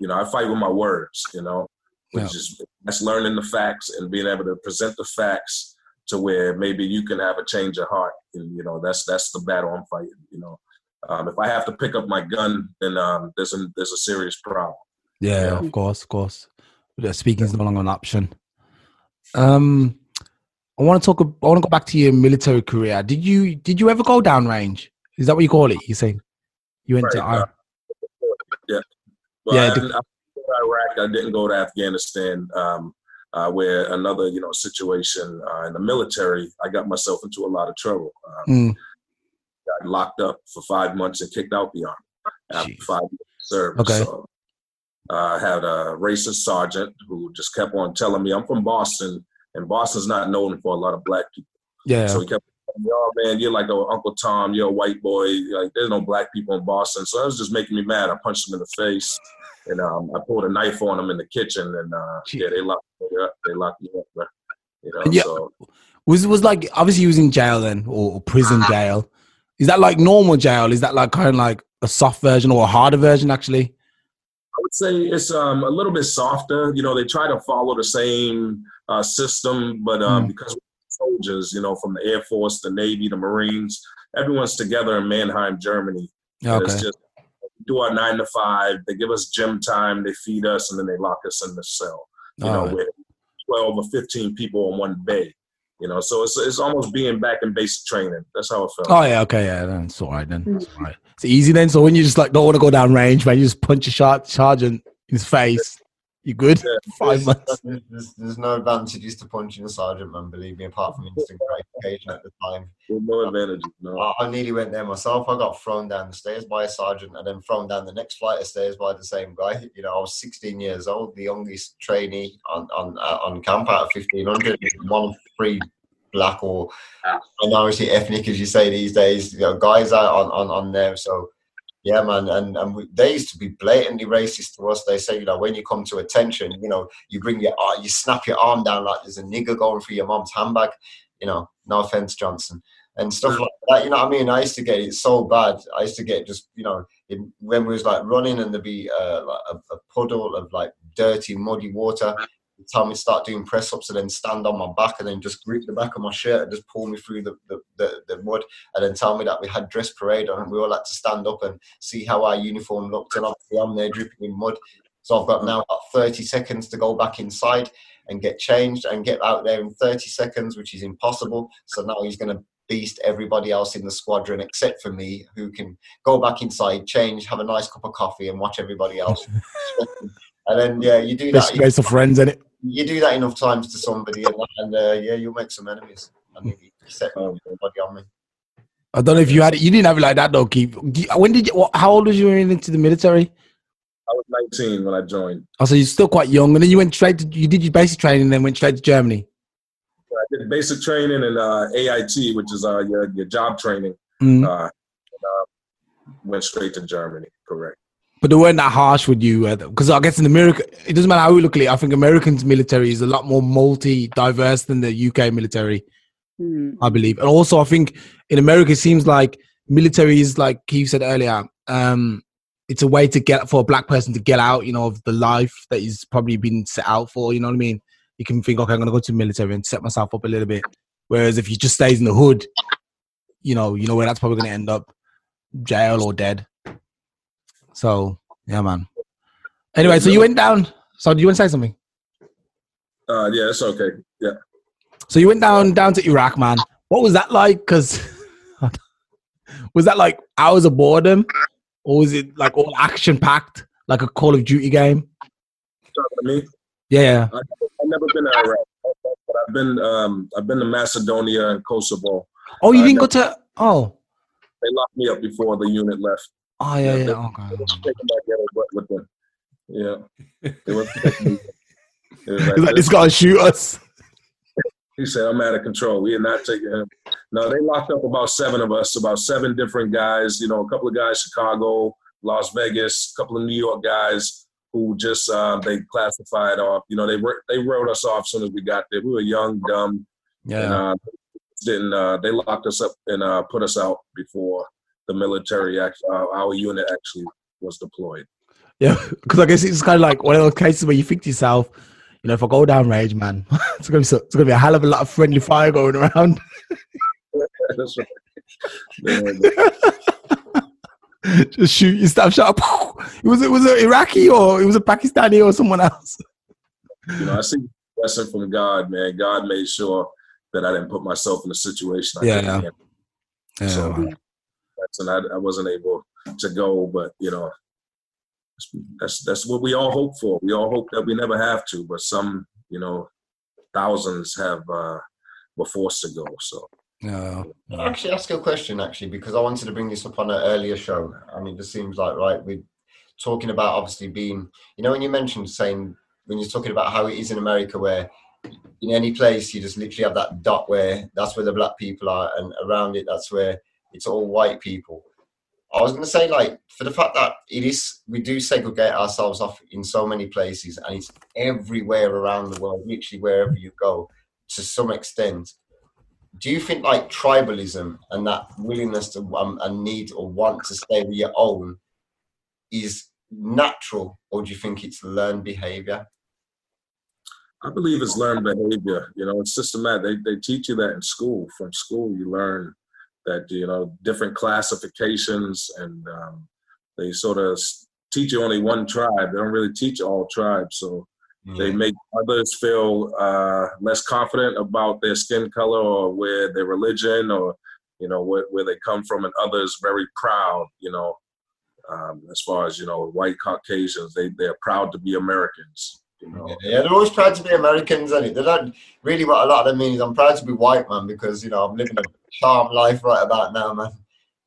You know, I fight with my words. You know, which Yeah. is that's learning the facts and being able to present the facts to where maybe you can have a change of heart. And you know, that's that's the battle I'm fighting. You know, um, if I have to pick up my gun, then um, there's a there's a serious problem. yeah, Yeah. of course, of course. Speaking is no longer an option. Um, I want to talk. I want to go back to your military career. Did you did you ever go downrange? Is that what you call it? You saying you went to Right, Iraq? But Yeah, I, didn't, I didn't to Iraq. I didn't go to Afghanistan, um, uh, where another you know situation uh, in the military. I got myself into a lot of trouble. Um, Mm. Got locked up for five months and kicked out the army after Jeez. five years of service. Okay. So, uh, I had a racist sergeant who just kept on telling me, "I'm from Boston, and Boston's not known for a lot of black people." Yeah. So he kept telling me, "Oh man, you're like a Uncle Tom. You're a white boy. Like there's no black people in Boston." So that was just making me mad. I punched him in the face, and um, I pulled a knife on him in the kitchen, and uh, yeah, they locked me up. They locked me up, bro. You know, Yeah. so Was was like obviously he was in jail then or prison jail. Is that like normal jail? Is that like kind of like a soft version or a harder version actually? Say it's um, a little bit softer. You know, they try to follow the same uh, system, but um, Mm. because we're soldiers, you know, from the Air Force, the Navy, the Marines, everyone's together in Mannheim, Germany. Yeah, okay. It's just do our nine to five. They give us gym time. They feed us, and then they lock us in the cell. You know, Alright. with twelve or fifteen people on one bay. You know, so it's it's almost being back in basic training. That's how it felt. Oh yeah, okay, yeah, then it's all right then. It's all right. It's easy then. So when you just like don't want to go down range, man, you just punch a shot sergeant in his face. You're good? Yeah. Five months. There's, there's, there's no advantages to punching a sergeant, man. Believe me, apart from instant gratification at the time. With no advantages. No. I, I nearly went there myself. I got thrown down the stairs by a sergeant and then thrown down the next flight of stairs by the same guy. You know, I was 16 years old, the youngest trainee on on uh, on camp out of 1500. One of three black or minority ethnic, as you say these days. You know, guys are on on on there. So. Yeah, man, and and we, they used to be blatantly racist to us. They say, you know, when you come to attention, you know, you bring your ar- you snap your arm down like there's a nigger going through your mom's handbag. You know, no offense, Johnson, and stuff like that. You know what I mean? I used to get it so bad. I used to get just, you know, in, when we was like running and there'd be uh, like a, a puddle of like dirty, muddy water, tell me to start doing press ups and then stand on my back and then just grip the back of my shirt and just pull me through the, the, the, the mud and then tell me that we had dress parade on and we all had to stand up and see how our uniform looked and obviously I'm there dripping in mud. So I've got now about 30 seconds to go back inside and get changed and get out there in 30 seconds, which is impossible. So now he's going to beast everybody else in the squadron except for me, who can go back inside, change, have a nice cup of coffee, and watch everybody else. and then yeah, you do Best that. space of friends in it. You do that enough times to somebody, and, and uh, yeah, you'll make some enemies. I mean, you set everybody on me. I don't know if you had it. You didn't have it like that though, Keith. When did you? What, how old was you when you went into the military? I was 19 when I joined. Oh, so you're still quite young, and then you went straight to you did your basic training, and then went straight to Germany. I did basic training and uh, AIT, which is uh, your, your job training. Mm. Uh, and, uh, went straight to Germany. Correct. But they weren't that harsh with you, because I guess in America, it doesn't matter how we look at it. I think Americans' military is a lot more multi-diverse than the UK military. Mm. I believe. And also, I think in America, it seems like military is like Keith said earlier. Um, it's a way to get for a black person to get out, you know, of the life that he's probably been set out for. You know what I mean? You can think, okay, I'm gonna go to the military and set myself up a little bit. Whereas if you just stays in the hood, you know, you know where that's probably gonna end up, jail or dead. So yeah, man. Anyway, so you went down. So do you want to say something? Uh, yeah, it's okay. Yeah. So you went down down to Iraq, man. What was that like? Because was that like hours of boredom, or was it like all action packed, like a Call of Duty game? Me. Yeah, I, I've never been to Iraq, but I've been um, I've been to Macedonia and Kosovo. Oh, you Uh, didn't go to. Oh, They locked me up before the unit left. Oh yeah, Yeah, they- Okay. They was taking my ghetto butt with them. Yeah, they were taking me. It was like, like, this guy shoot us. He said, I'm out of control. We are not taking him. No, they locked up about seven of us, about seven different guys, you know, a couple of guys, Chicago, Las Vegas, a couple of New York guys who just, uh, they classified off. You know, they wr- they wrote us off as soon as we got there. We were young, dumb, and Yeah. uh, didn't, uh, they locked us up and uh, put us out before the military, uh, our unit actually was deployed. Yeah, because I guess it's kind of like one of those cases where you think to yourself, you know, if I go down range, man, it's gonna be so, it's gonna be a hell of a lot of friendly fire going around. That's right. Just shoot you, stop shot. It was it was it Iraqi or it was a Pakistani or someone else. you know, I see blessing from God, man. God made sure that I didn't put myself in a situation. I Yeah, yeah. handle. So and I, I wasn't able to go, but you know, that's that's what we all hope for. We all hope that we never have to, but some, you know, thousands have uh, were forced to go. So yeah. Can I actually ask you a question, actually, because I wanted to bring this up on an earlier show. I mean, it just seems like, right, we're talking about obviously being, you know, when you mentioned saying, when you're talking about how it is in America, where in any place you just literally have that dot where that's where the black people are, and around it, that's where it's all white people. I was going to say, like, for the fact that it is, we do segregate ourselves off in so many places, and it's everywhere around the world, literally wherever you go, to some extent do you think like tribalism and that willingness to um, and need or want to stay with your own is natural or do you think it's learned behavior I believe it's learned behavior. You know, it's systematic. They they teach you that in school. From school, you learn that you know different classifications, and um, they sort of teach you only one tribe. They don't really teach all tribes, so they make others feel uh, less confident about their skin color or where their religion or you know where, where they come from, and others very proud. You know, um, as far as you know, white Caucasians, they they're proud to be Americans. You know, yeah they're always proud to be americans and they're not really what a lot of them mean is i'm proud to be white man because you know i'm living a charm life right about now man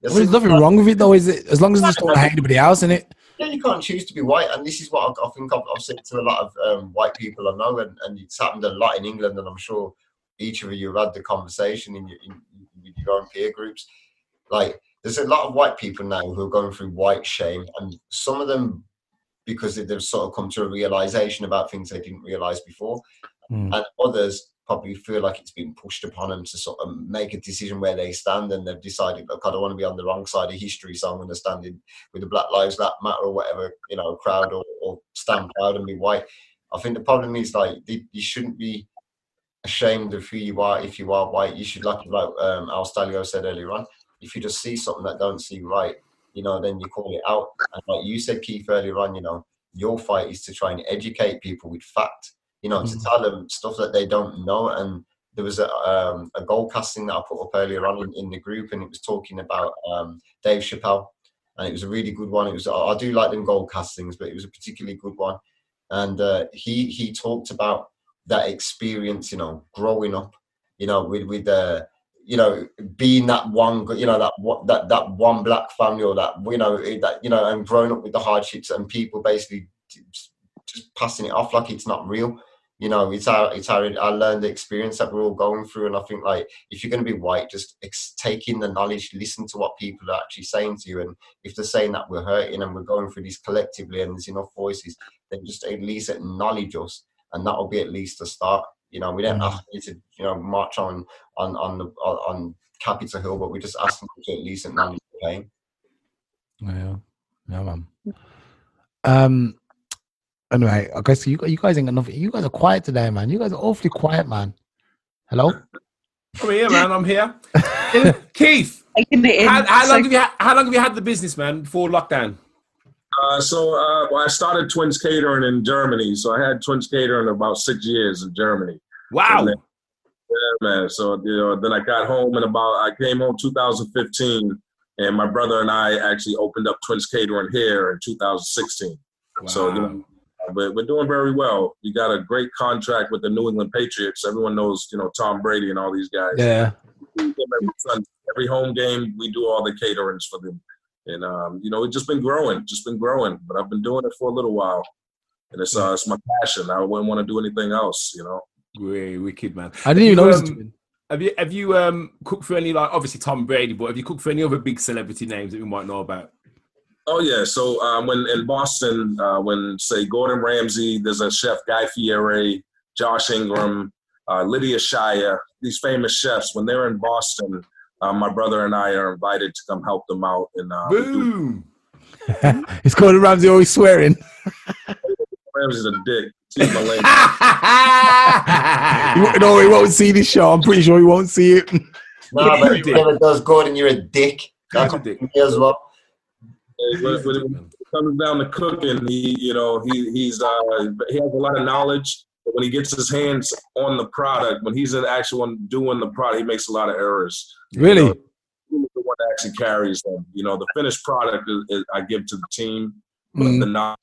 There's Well, there's nothing wrong with it though, is it? As long as it's not hate anybody else in it. yeah, you can't choose to be white, and this is what I, I think I've, I've said to a lot of um, white people I know, and, and it's happened a lot in England, and I'm sure each of you have had the conversation in your, in, in your own peer groups. Like, there's a lot of white people now who are going through white shame, and some of them because they've sort of come to a realization about things they didn't realize before, Hmm. and others probably feel like it's been pushed upon them to sort of make a decision where they stand, and they've decided, look, I don't want to be on the wrong side of history, so I'm going to stand in with the Black Lives That Matter or whatever, you know, crowd or, or stand proud and be white. I think the problem is like you shouldn't be ashamed of who you are if you are white. You should like like um, Al Stalio said earlier on. If you just see something that don't seem right, you know, then you call it out. And like you said, Keith earlier on, you know, your fight is to try and educate people with fact. You know, to Mhm. tell them stuff that they don't know. And there was a um, a goal casting that I put up earlier on in, in the group, and it was talking about um, Dave Chappelle, and it was a really good one. It was I do like them goal castings, but it was a particularly good one. And uh, he he talked about that experience, you know, growing up, you know, with with uh, you know, being that one, you know, that what that that one black family or that you know that you know, and growing up with the hardships and people basically just passing it off like it's not real. You know, it's our it's our I learned the experience that we're all going through, and I think like if you're going to be white, just ex- take in the knowledge, listen to what people are actually saying to you, and if they're saying that we're hurting and we're going through this collectively, and there's enough voices, then just at least acknowledge us, and that will be at least a start. You know, we don't ask you to you know march on on on the on on Capitol Hill, but we just ask them to at least acknowledge the pain. Yeah, yeah, man. Um. Anyway, I guess you you guys ain't got nothing. You guys are quiet today, man. You guys are awfully quiet, man. Hello. I'm here, man. I'm here. Keith, Taking it in. how, how long have you had, how long have you had the business, man, before lockdown? Uh, so uh, well, I started Twins Catering in Germany. So I had Twins Catering about six years in Germany. Wow. Then- Yeah, man. So you know, then I got home and about I came home 2015, and my brother and I actually opened up Twins Catering here in 2016. So you know, but we're doing very well. You got a great contract with the New England Patriots. Everyone knows, you know, Tom Brady and all these guys. Yeah. We do them every Sunday. Every home game, we do all the caterings for them. And um, you know, it's just been growing, just been growing. But I've been doing it for a little while, and it's uh, it's my passion. I wouldn't want to do anything else, you know. Way wicked, man. I didn't even You, know. um, Have you have you um cooked for any like obviously Tom Brady, but have you cooked for any other big celebrity names that we might know about? Oh yeah. So um, when in Boston, uh, when say Gordon Ramsay, there's a chef Guy Fieri, Josh Ingram, uh, Lydia Shire, these famous chefs. When they're in Boston, uh, my brother and I are invited to come help them out. And uh, do- Boom. it's Gordon Ramsay always swearing. Ramsay's a dick. Excuse my language. You won't- no, he won't see this show. I'm pretty sure he won't see it. No, but you if did. never does, Gordon, you're a dick. That's You're a dick. me as well. When- it comes down to cooking, he, you know, he he's uh, he has a lot of knowledge. But when he gets his hands on the product, when he's in actual one doing the product, he makes a lot of errors. Really? He's the one that actually carries them. You know, the finished product is, is I give to the team, but Mm. the knowledge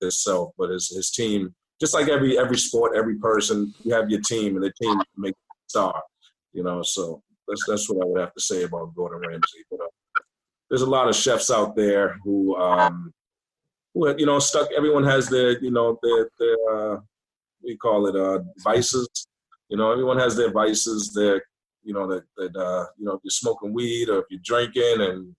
itself. But his his team, just like every every sport, every person, you have your team, and the team makes the star. You know, so that's that's what I would have to say about Gordon Ramsay. But uh, there's a lot of chefs out there who, um, who you know, stuck. Everyone has their, you know, their their uh, you call it, uh, vices. You know, everyone has their vices. Their, you know, that that uh, you know, if you're smoking weed or if you're drinking and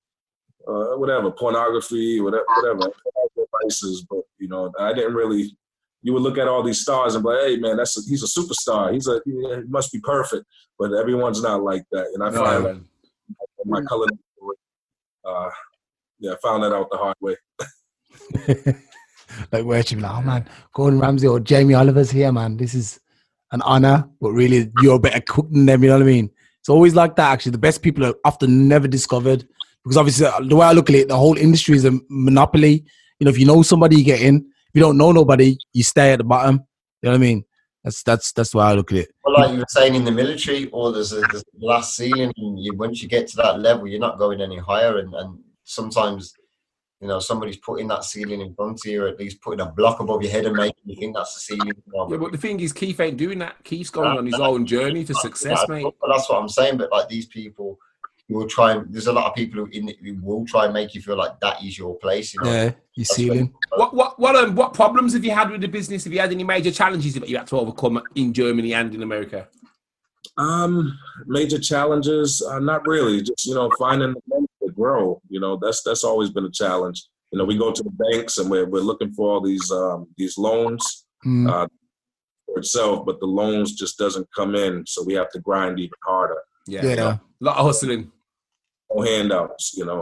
uh, whatever, pornography, whatever, whatever. Everyone has their vices, but you know, I didn't really. You would look at all these stars and be like, "Hey, man, that's a, he's a superstar. He's a he must be perfect." But everyone's not like that, and I No, find that my color. Uh, yeah, I found that out the hard way. like be like, oh man, Gordon Ramsay or Jamie Oliver's here, man. This is an honor, but really you're better cook than them. You know what I mean? It's always like that. Actually, the best people are often never discovered because obviously uh, the way I look at it, the whole industry is a monopoly. You know, if you know somebody, you get in. If you don't know nobody, you stay at the bottom. You know what I mean? That's that's that's the way I look at it. Well, like you were saying in the military, or there's a, there's a glass ceiling, and you, once you get to that level, you're not going any higher. And, and sometimes, you know, somebody's putting that ceiling in front of you, or at least putting a block above your head and making you think that's the ceiling. Yeah, but the thing is, Keith ain't doing that. Keith's going on his own journey to success, Yeah, mate. But that's what I'm saying. But like these people, who will try and there's a lot of people who, in, who will try and make you feel like that is your place. You know, Yeah, you ceiling. What what what um, what problems have you had with the business? Have you had any major challenges that you had to overcome in Germany and in America? Um, major challenges, uh, not really. Just you know, finding the money to grow. You know, that's that's always been a challenge. You know, we go to the banks and we're we're looking for all these um, these loans Mm. uh, for itself, but the loans just doesn't come in, so we have to grind even harder. Yeah, Yeah. a lot of hustling. No handouts, you know,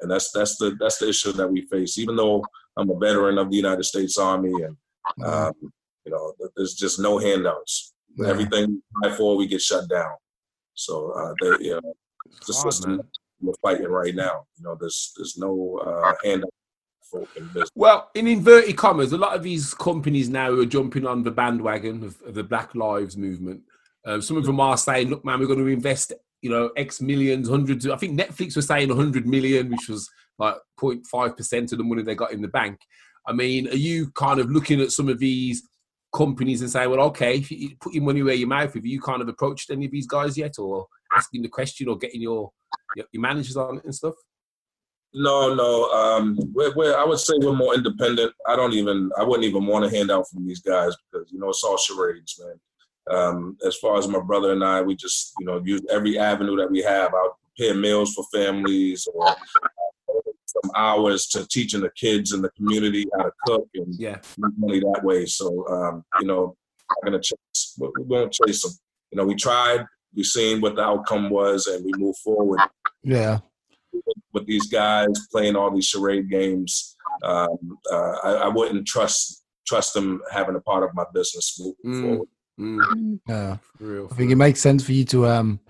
and that's that's the that's the issue that we face. Even though I'm a veteran of the United States Army and Um, you know, there's just no handouts. Yeah. Everything before we get shut down. So uh, they, you know, the Hard, system man. we're fighting right now. You know, there's there's no uh, handout for folk in business. Well, in inverted commas, a lot of these companies now are jumping on the bandwagon of, of the Black Lives movement. Um, some of them are saying, "Look, man, we're going to invest, you know, X millions, hundreds." I think Netflix was saying 100 million, which was like 0.5 percent of the money they got in the bank. I mean, are you kind of looking at some of these companies and saying, "Well, okay, if you put your money where your mouth," have you kind of approached any of these guys yet, or asking the question, or getting your your, your managers on it and stuff? No, no. Um, we're, we're, I would say we're more independent. I don't even, I wouldn't even want a handout from these guys because, you know, it's all charades, man. Um, as far as my brother and I, we just, you know, use every avenue that we have. I'll prepare meals for families or some hours to teaching the kids in the community how to cook and Yeah, money that way. So, um, you know, I'm gonna chase. We we won't chase them. You know, we tried. We seen what the outcome was, and we move forward Yeah. with these guys playing all these charade games. Um, uh, I, I wouldn't trust trust them having a part of my business moving Mm. forward. Mm, Yeah. real. I think it makes sense for you to um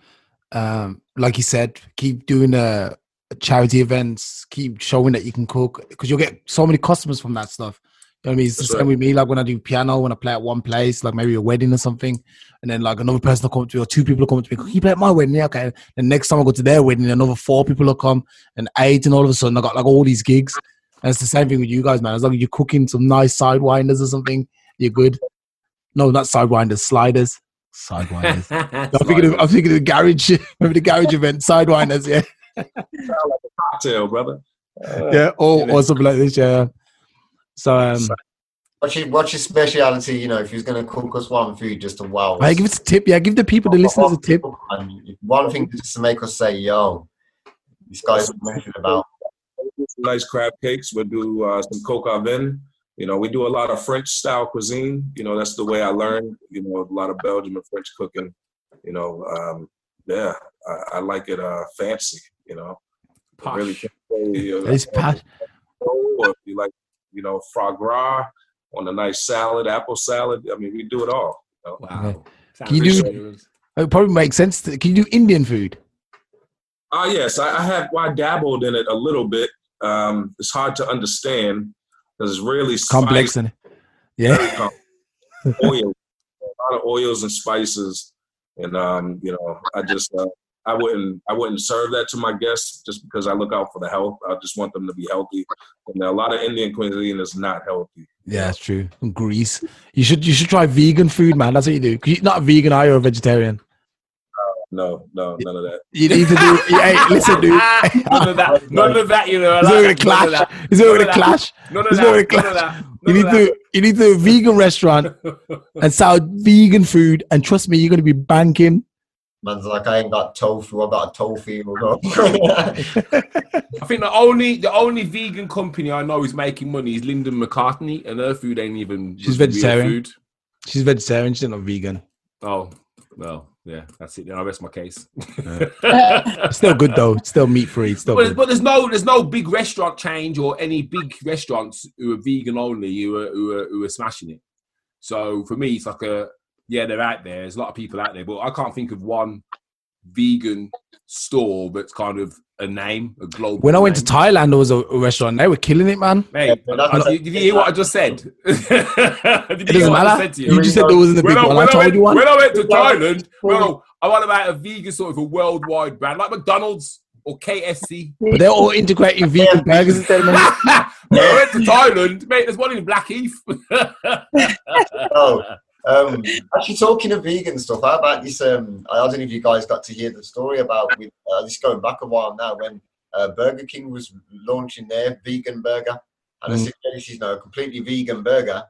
um like you said, keep doing uh charity events, keep showing that you can cook because you'll get so many customers from that stuff. You know what I mean? It's the same right. with me. Like when I do piano, when I play at one place, like maybe a wedding or something, and then like another person will come to me or two people will come to me. Can you play at my wedding? Yeah, okay. The next time I go to their wedding, another four people will come, and eight, and all of a sudden I got like all these gigs. And it's the same thing with you guys, man. As long as you're cooking some nice sidewinders or something, you're good. No, not sidewinders, sliders. Sidewinders. I'm thinking, of, I'm thinking of the garage, maybe the garage event, sidewinders, yeah, like a Cocktail, brother. Uh, yeah, or, or something like this, yeah. So, um, What's your, what's your speciality? You know, if you're going to cook us one food just to wow hey, us. give us a tip, yeah, give the people, the listeners, a tip. One thing just to make us say, yo, this guy's mentioned about. some nice crab cakes. We'll do uh, some coq au vin. You know, we do a lot of French style cuisine. You know, that's the way I learned. You know, a lot of Belgium and French cooking. You know, um, yeah, I, I like it uh, fancy. You know, I Posh. really can't say, you know, It's pas- or if you like, you know, foie gras on a nice salad, apple salad. I mean, we do it all. you know. Wow. Sounds Can you do- It probably makes sense. To, can you do Indian food? Ah, yes, I, I have. Well, I dabbled in it a little bit. Um, it's hard to understand because it's really Complex, spicy, and yeah, oil, a lot of oils and spices, and um, you know, I just uh, I wouldn't I wouldn't serve that to my guests just because I look out for the health. I just want them to be healthy, and a lot of Indian cuisine is not healthy. yeah, it's true. Grease. You should you should try vegan food, man. That's what you do. you're not a vegan, are you? Or a vegetarian? No, no, none of that. You need to do. hey, listen, dude. none of that. None of that. You know. I It's like all gonna. None of clash. that. It's all gonna clash. None of It's that. all None gonna of clash. that. You need to you need to do a vegan restaurant and sell vegan food, and trust me, you're gonna be banking. Man's like, I ain't got tofu. I got a tofu. bro. I think the only the only vegan company I know is making money is Linda McCartney, and her food ain't even She's real vegetarian. Food. She's vegetarian. She's not vegan. Oh, well, yeah, that's it. Then I rest my case. It's still good though. It's still meat free. Still But, good. but there's no there's no big restaurant change or any big restaurants who are vegan only who are, who are who are smashing it. So for me, it's like a yeah, they're out there. There's a lot of people out there, but I can't think of one vegan store that's kind of a name, a global. When I went to. Thailand, there was a, a restaurant. They were killing it, man. Mate, Yeah, but I- that's- did you hear what I just said? It doesn't what I matter. said to You just said there wasn't a big when I, one. when I I told went, you one. when I went to Thailand, no, I want about a vegan sort of a worldwide brand like McDonald's or KFC. But they're all integrating vegan burgers instead of when I went to Thailand, mate, there's one in Blackheath. Oh, um, actually, talking of vegan stuff, how about this? Um, I don't know if you guys got to hear the story about with uh, this going back a while now when uh, Burger King was launching their vegan burger, and I Mm. said, yeah, "This is now a completely vegan burger,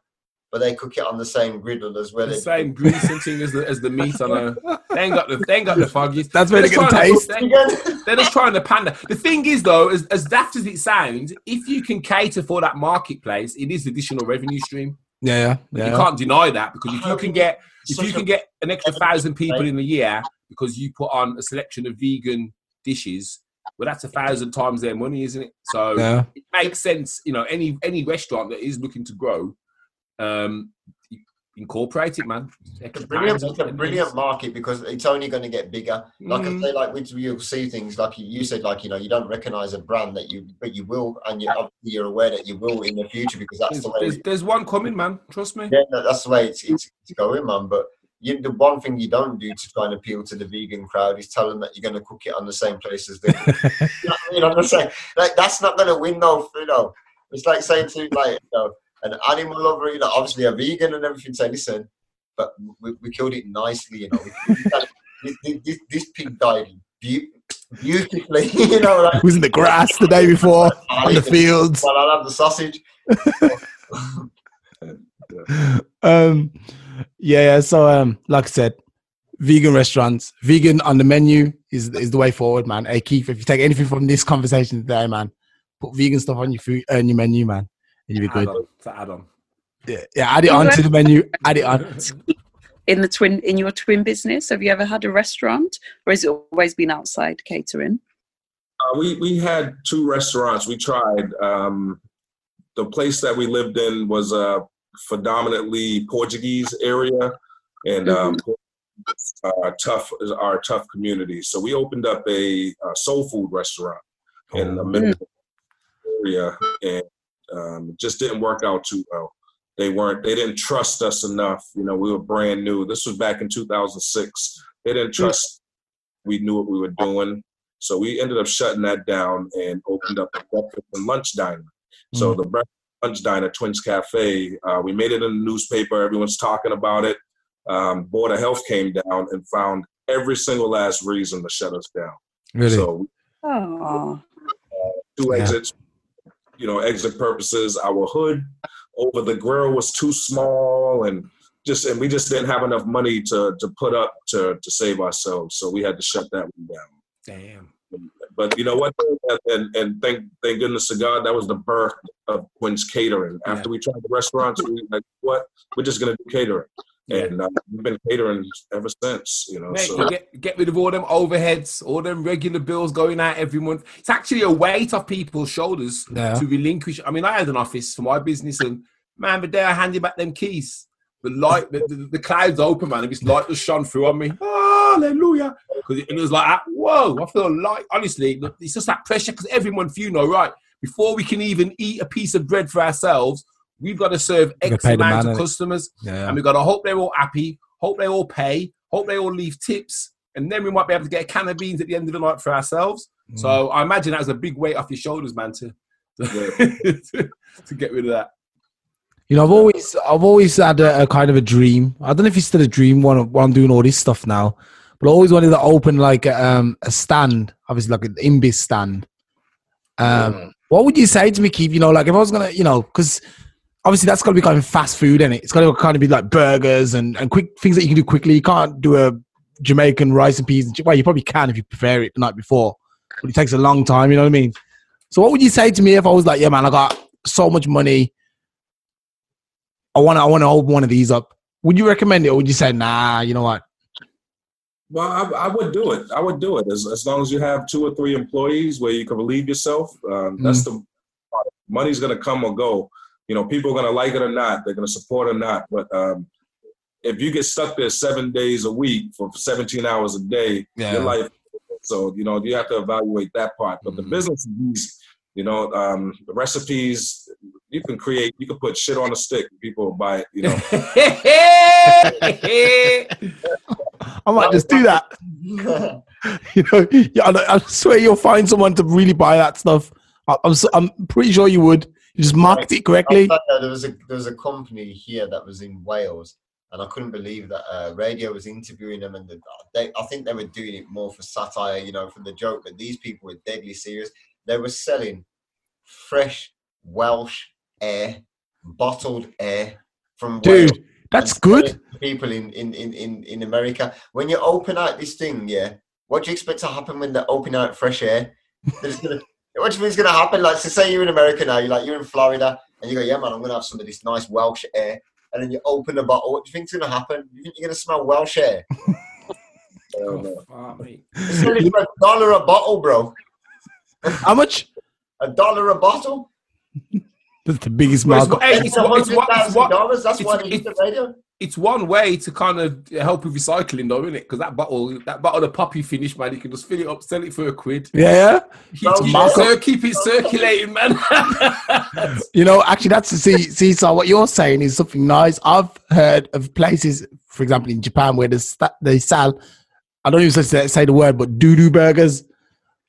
but they cook it on the same griddle as well." the same grease and thing as the, as the meat on a. They ain't got the they ain't got the foggies. That's where they They're get the trying to- taste. they- vegan. They're just trying to pander. The thing is, though, as, as daft as it sounds, if you can cater for that marketplace, it is additional revenue stream. Yeah, yeah, You can't deny that because if you can get if you can get an extra thousand people in a year because you put on a selection of vegan dishes, well, that's a thousand times their money, isn't it? So yeah. it makes sense. You know, any any restaurant that is looking to grow, um, incorporate it, man. It's a brilliant, it's a brilliant market because it's only going to get bigger. Like Mm. I say, like we, you'll see things like you, you said, like you know, you don't recognize a brand that you, but you will, and you, obviously you're aware that you will in the future because that's There's, the way. there's, there's one coming, man. Trust me. yeah, no, that's the way it's, it's, it's going, man. But you, the one thing you don't do to try and appeal to the vegan crowd is tell them that you're going to cook it on the same place as them. you know what I mean? I'm just saying, like that's not going to win though. You know, it's like saying to like you know an animal lover, you know, obviously a vegan and everything. Say, listen, but we, we killed it nicely, you know. this, this, this, pig died beau- beautifully, you know. Like, It was in the grass the day before on the fields. Well, I'll have the sausage. Um, yeah, yeah. So, um, like I said, vegan restaurants, vegan on the menu is is the way forward, man. Hey, Keith, if you take anything from this conversation today, man, put vegan stuff on your food, on your menu, man, and you'll be good. on, to add on. Yeah, yeah, add it on to the menu. Add it on. In the twin, in your twin business, have you ever had a restaurant, or has it always been outside catering? Uh, we we had two restaurants. We tried. Um, the place that we lived in was a predominantly Portuguese area, and um, uh, tough is our tough community. So we opened up a, uh soul food restaurant in the middle area, and um, it just didn't work out too well. They weren't. They didn't trust us enough. You know, we were brand new. This was back in 2006. They didn't trust. We knew what we were doing. So we ended up shutting that down and opened up a breakfast and lunch diner. So the breakfast and lunch diner, Twins Cafe, uh, we made it in the newspaper. Everyone's talking about it. Um, Board of Health came down and found every single last reason to shut us down. Really? So Oh, two Yeah. exits, you know, exit purposes. Our hood over the grill was too small, and just and we just didn't have enough money to to put up to to save ourselves. So we had to shut that one down. Damn. But you know what? And and thank thank goodness to God that was the birth of Twins Catering. After we tried the restaurants, we were like, what? We're just gonna do catering, and uh, we've been catering ever since. You know, Mate, so get, get rid of all them overheads, all them regular bills going out every month. It's actually a weight off people's shoulders Yeah. to relinquish. I mean, I had an office for my business, and man, the day I handed back them keys, the light, the, the, the clouds open, man, and this light just shone through on me. Hallelujah. Because it, it was like, whoa, I feel like, honestly, it's just that pressure because every month, you know, right, before we can even eat a piece of bread for ourselves, we've got to serve X amount of customers. Yeah. And we've got to hope they're all happy, hope they all pay, hope they all leave tips, and then we might be able to get a can of beans at the end of the night for ourselves. Mm. So I imagine that was a big weight off your shoulders, man, to to, to get rid of that. You know, I've always, I've always had a, a kind of a dream. I don't know if it's still a dream when, when I'm doing all this stuff now, but I always wanted to open like a, um, a stand, obviously like an imbiss stand. Um, what would you say to me, Keith? You know, like if I was gonna, you know, because obviously that's got to be kind of fast food, and it? It's got to kind of be like burgers and, and quick things that you can do quickly. You can't do a Jamaican rice and peas. Well, you probably can if you prepare it the night before, but it takes a long time. You know what I mean? So, what would you say to me if I was like, yeah, man, I got so much money. I want to, I want to open one of these up. Would you recommend it, or would you say, nah, you know what? Well, I, I would do it. I would do it as, as long as you have two or three employees where you can relieve yourself. Um, That's the money's going to come or go. You know, people are going to like it or not. They're going to support or not. But um, if you get stuck there seven days a week for 17 hours a day, Yeah. your life. So you know, you have to evaluate that part. But the Mhm. business is easy. You know, um, the recipes you can create. You can put shit on a stick. and People will buy it. You know. I might just do that. you know, yeah, I, I swear you'll find someone to really buy that stuff. I'm, so, I'm pretty sure you would. You just market it correctly. I'll tell you, there was a there was a company here that was in Wales, and I couldn't believe that uh, radio was interviewing them, and the, they, I think they were doing it more for satire, you know, for the joke. But these people were deadly serious. They were selling fresh Welsh air, bottled air from Wales. Dude, that's good. People in, in, in, in, in America, when you open out this thing, yeah, what do you expect to happen when they open out fresh air? They're just gonna, what do you think is going to happen? Like, so say you're in America now, you're like, you're in Florida, and you go, yeah, man, I'm going to have some of this nice Welsh air. And then you open the bottle. What do you think's going to happen? You think you're going to smell Welsh air? Um, uh, fuck, mate. They're for a dollar a bottle, bro. How much? A dollar a bottle? That's the biggest Well, it's, markup. hey, it's, It's a one- it's, hundred one- it's, thousand one- dollars. That's it's- why they it's- hit the radio. it's one way to kind of help with recycling, though, isn't it? Because that bottle, that bottle of poppy finish, man, you can just fill it up, sell it for a quid. Yeah, yeah. Keep, keep, it cir- keep it circulating, man. You know, actually, that's the see, see. So what you're saying is something nice. I've heard of places, for example, in Japan, where they, sta- they sell. I don't even say, say the word, but doo doo burgers.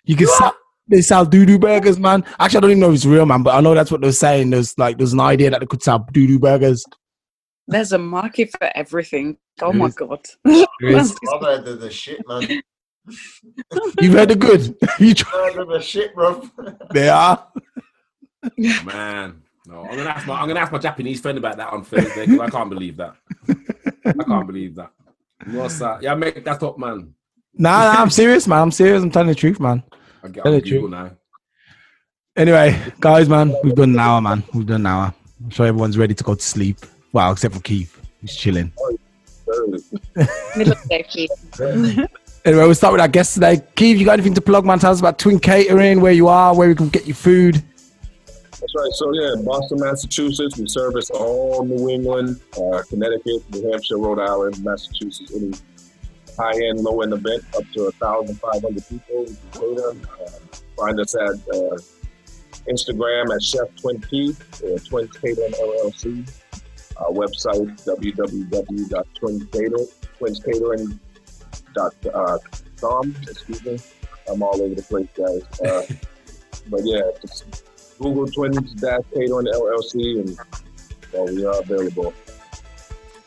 You can sell. They sell doo doo burgers, man. Actually, I don't even know if it's real, man, but I know that's what they're saying. There's like there's an idea that they could sell doo doo burgers. There's a market for everything. Oh my god. There is. I've heard of the shit, man. You've heard the good. you try. I've heard of the shit, bro. They are. man, no, I'm gonna ask my I'm gonna ask my Japanese friend about that on Thursday because I can't believe that. I can't believe that. What's that? Yeah, make that up, man. Nah, nah, I'm serious, man. I'm serious. I'm telling the truth, man. I get Tell on the truth. Now. Anyway, guys, man, we've done an hour, man. We've done an hour. I'm sure everyone's ready to go to sleep. Well, except for Keith. He's chilling. Middle of the. Anyway, we'll start with our guest today. Keith, you got anything to plug, man? Tell us about Twin Catering, where you are, where we can get your food. That's right. So yeah, Boston, Massachusetts. We service all New England, uh, Connecticut, New Hampshire, Rhode Island, Massachusetts. Any high-end, low-end event up to a thousand five hundred people. We can cater. Uh, find us at uh, Instagram at Chef Twin P or Twin Catering LLC. Our website www.twinscatering.com. Excuse me. I'm all over the place, guys. Uh, but yeah, just Google Twins Dash Catering LLC, and well, we are available.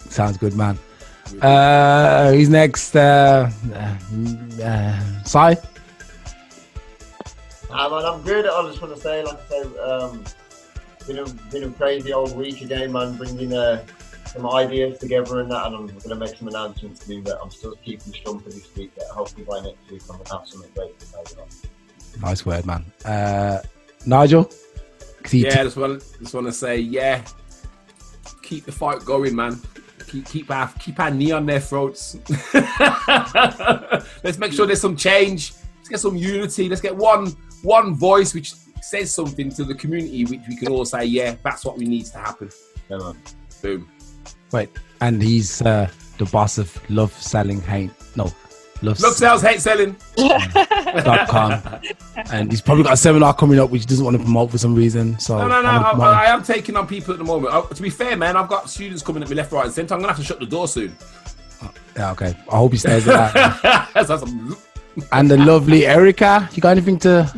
Sounds good, man. Uh, who's next? Uh, uh, uh, Sai? Man, I'm good. I just want to say, like I say, um, been a been a crazy old week again, man. Bringing uh, some ideas together and that, and I'm going to make some announcements to do that. I'm still keeping strong for this week. But hopefully by next week, I'm going to have something great to say. Nice word, man. Uh, Nigel? 'Cause he- Yeah, just want just want to say, yeah, keep the fight going, man. Keep keep our keep our knee on their throats. Let's make sure there's some change. Let's get some unity. Let's get one one voice which says something to the community, which we can all say, yeah, that's what we needs to happen. Yeah. Boom. Wait, and he's uh, the boss of Love Selling Hate. No, Love Look, sales hate selling. dot com. and he's probably got a seminar coming up which he doesn't want to promote for some reason. So No, no, no. I'm I, I am taking on people at the moment. Uh, to be fair, man, I've got students coming at me left, right, and centre. I'm gonna have to shut the door soon. yeah, okay. I hope he stays with that. So some- and the lovely Erica, you got anything to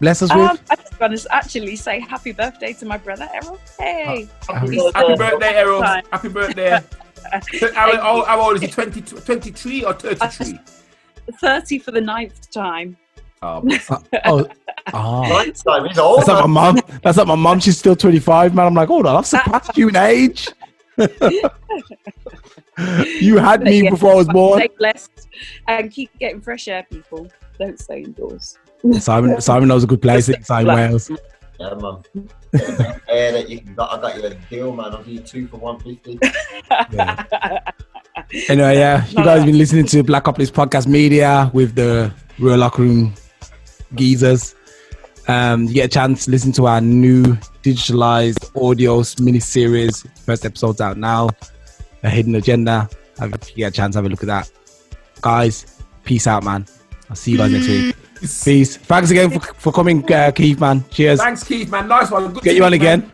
bless us with? Um, I just want to actually say happy birthday to my brother Errol. Hey, Happy- Happy birthday, Errol. Happy birthday. how, how, how old is he? 20, 23 or 33? 30 for the ninth time. Um, oh, oh. Right time, he's old. That's like my mom. That's like my mom. She's still 25, man. I'm like, hold on, I've surpassed you in age. you had But me yeah, before I was born. Stay blessed and keep getting fresh air, people. Don't stay indoors. Simon, Simon knows a good place inside Wales. Yeah, man. yeah, that you got, I got you a deal, man. I'll give you two for one fifty. Anyway, yeah, you guys been listening to Black Uplist Podcast Media with the Real Locker Room geezers. Um, you get a chance to listen to our new digitalized audio mini series. First episode's out now. A hidden agenda. Have- you get a chance, have a look at that. Guys, peace out, man. I'll see you guys next week. Peace. Thanks again for, for coming, uh, Keith, man. Cheers. thanks, Keith, man. Nice one. Good Get to you on meet man. again.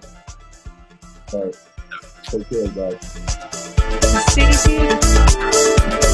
All right. Take care, guys. See you.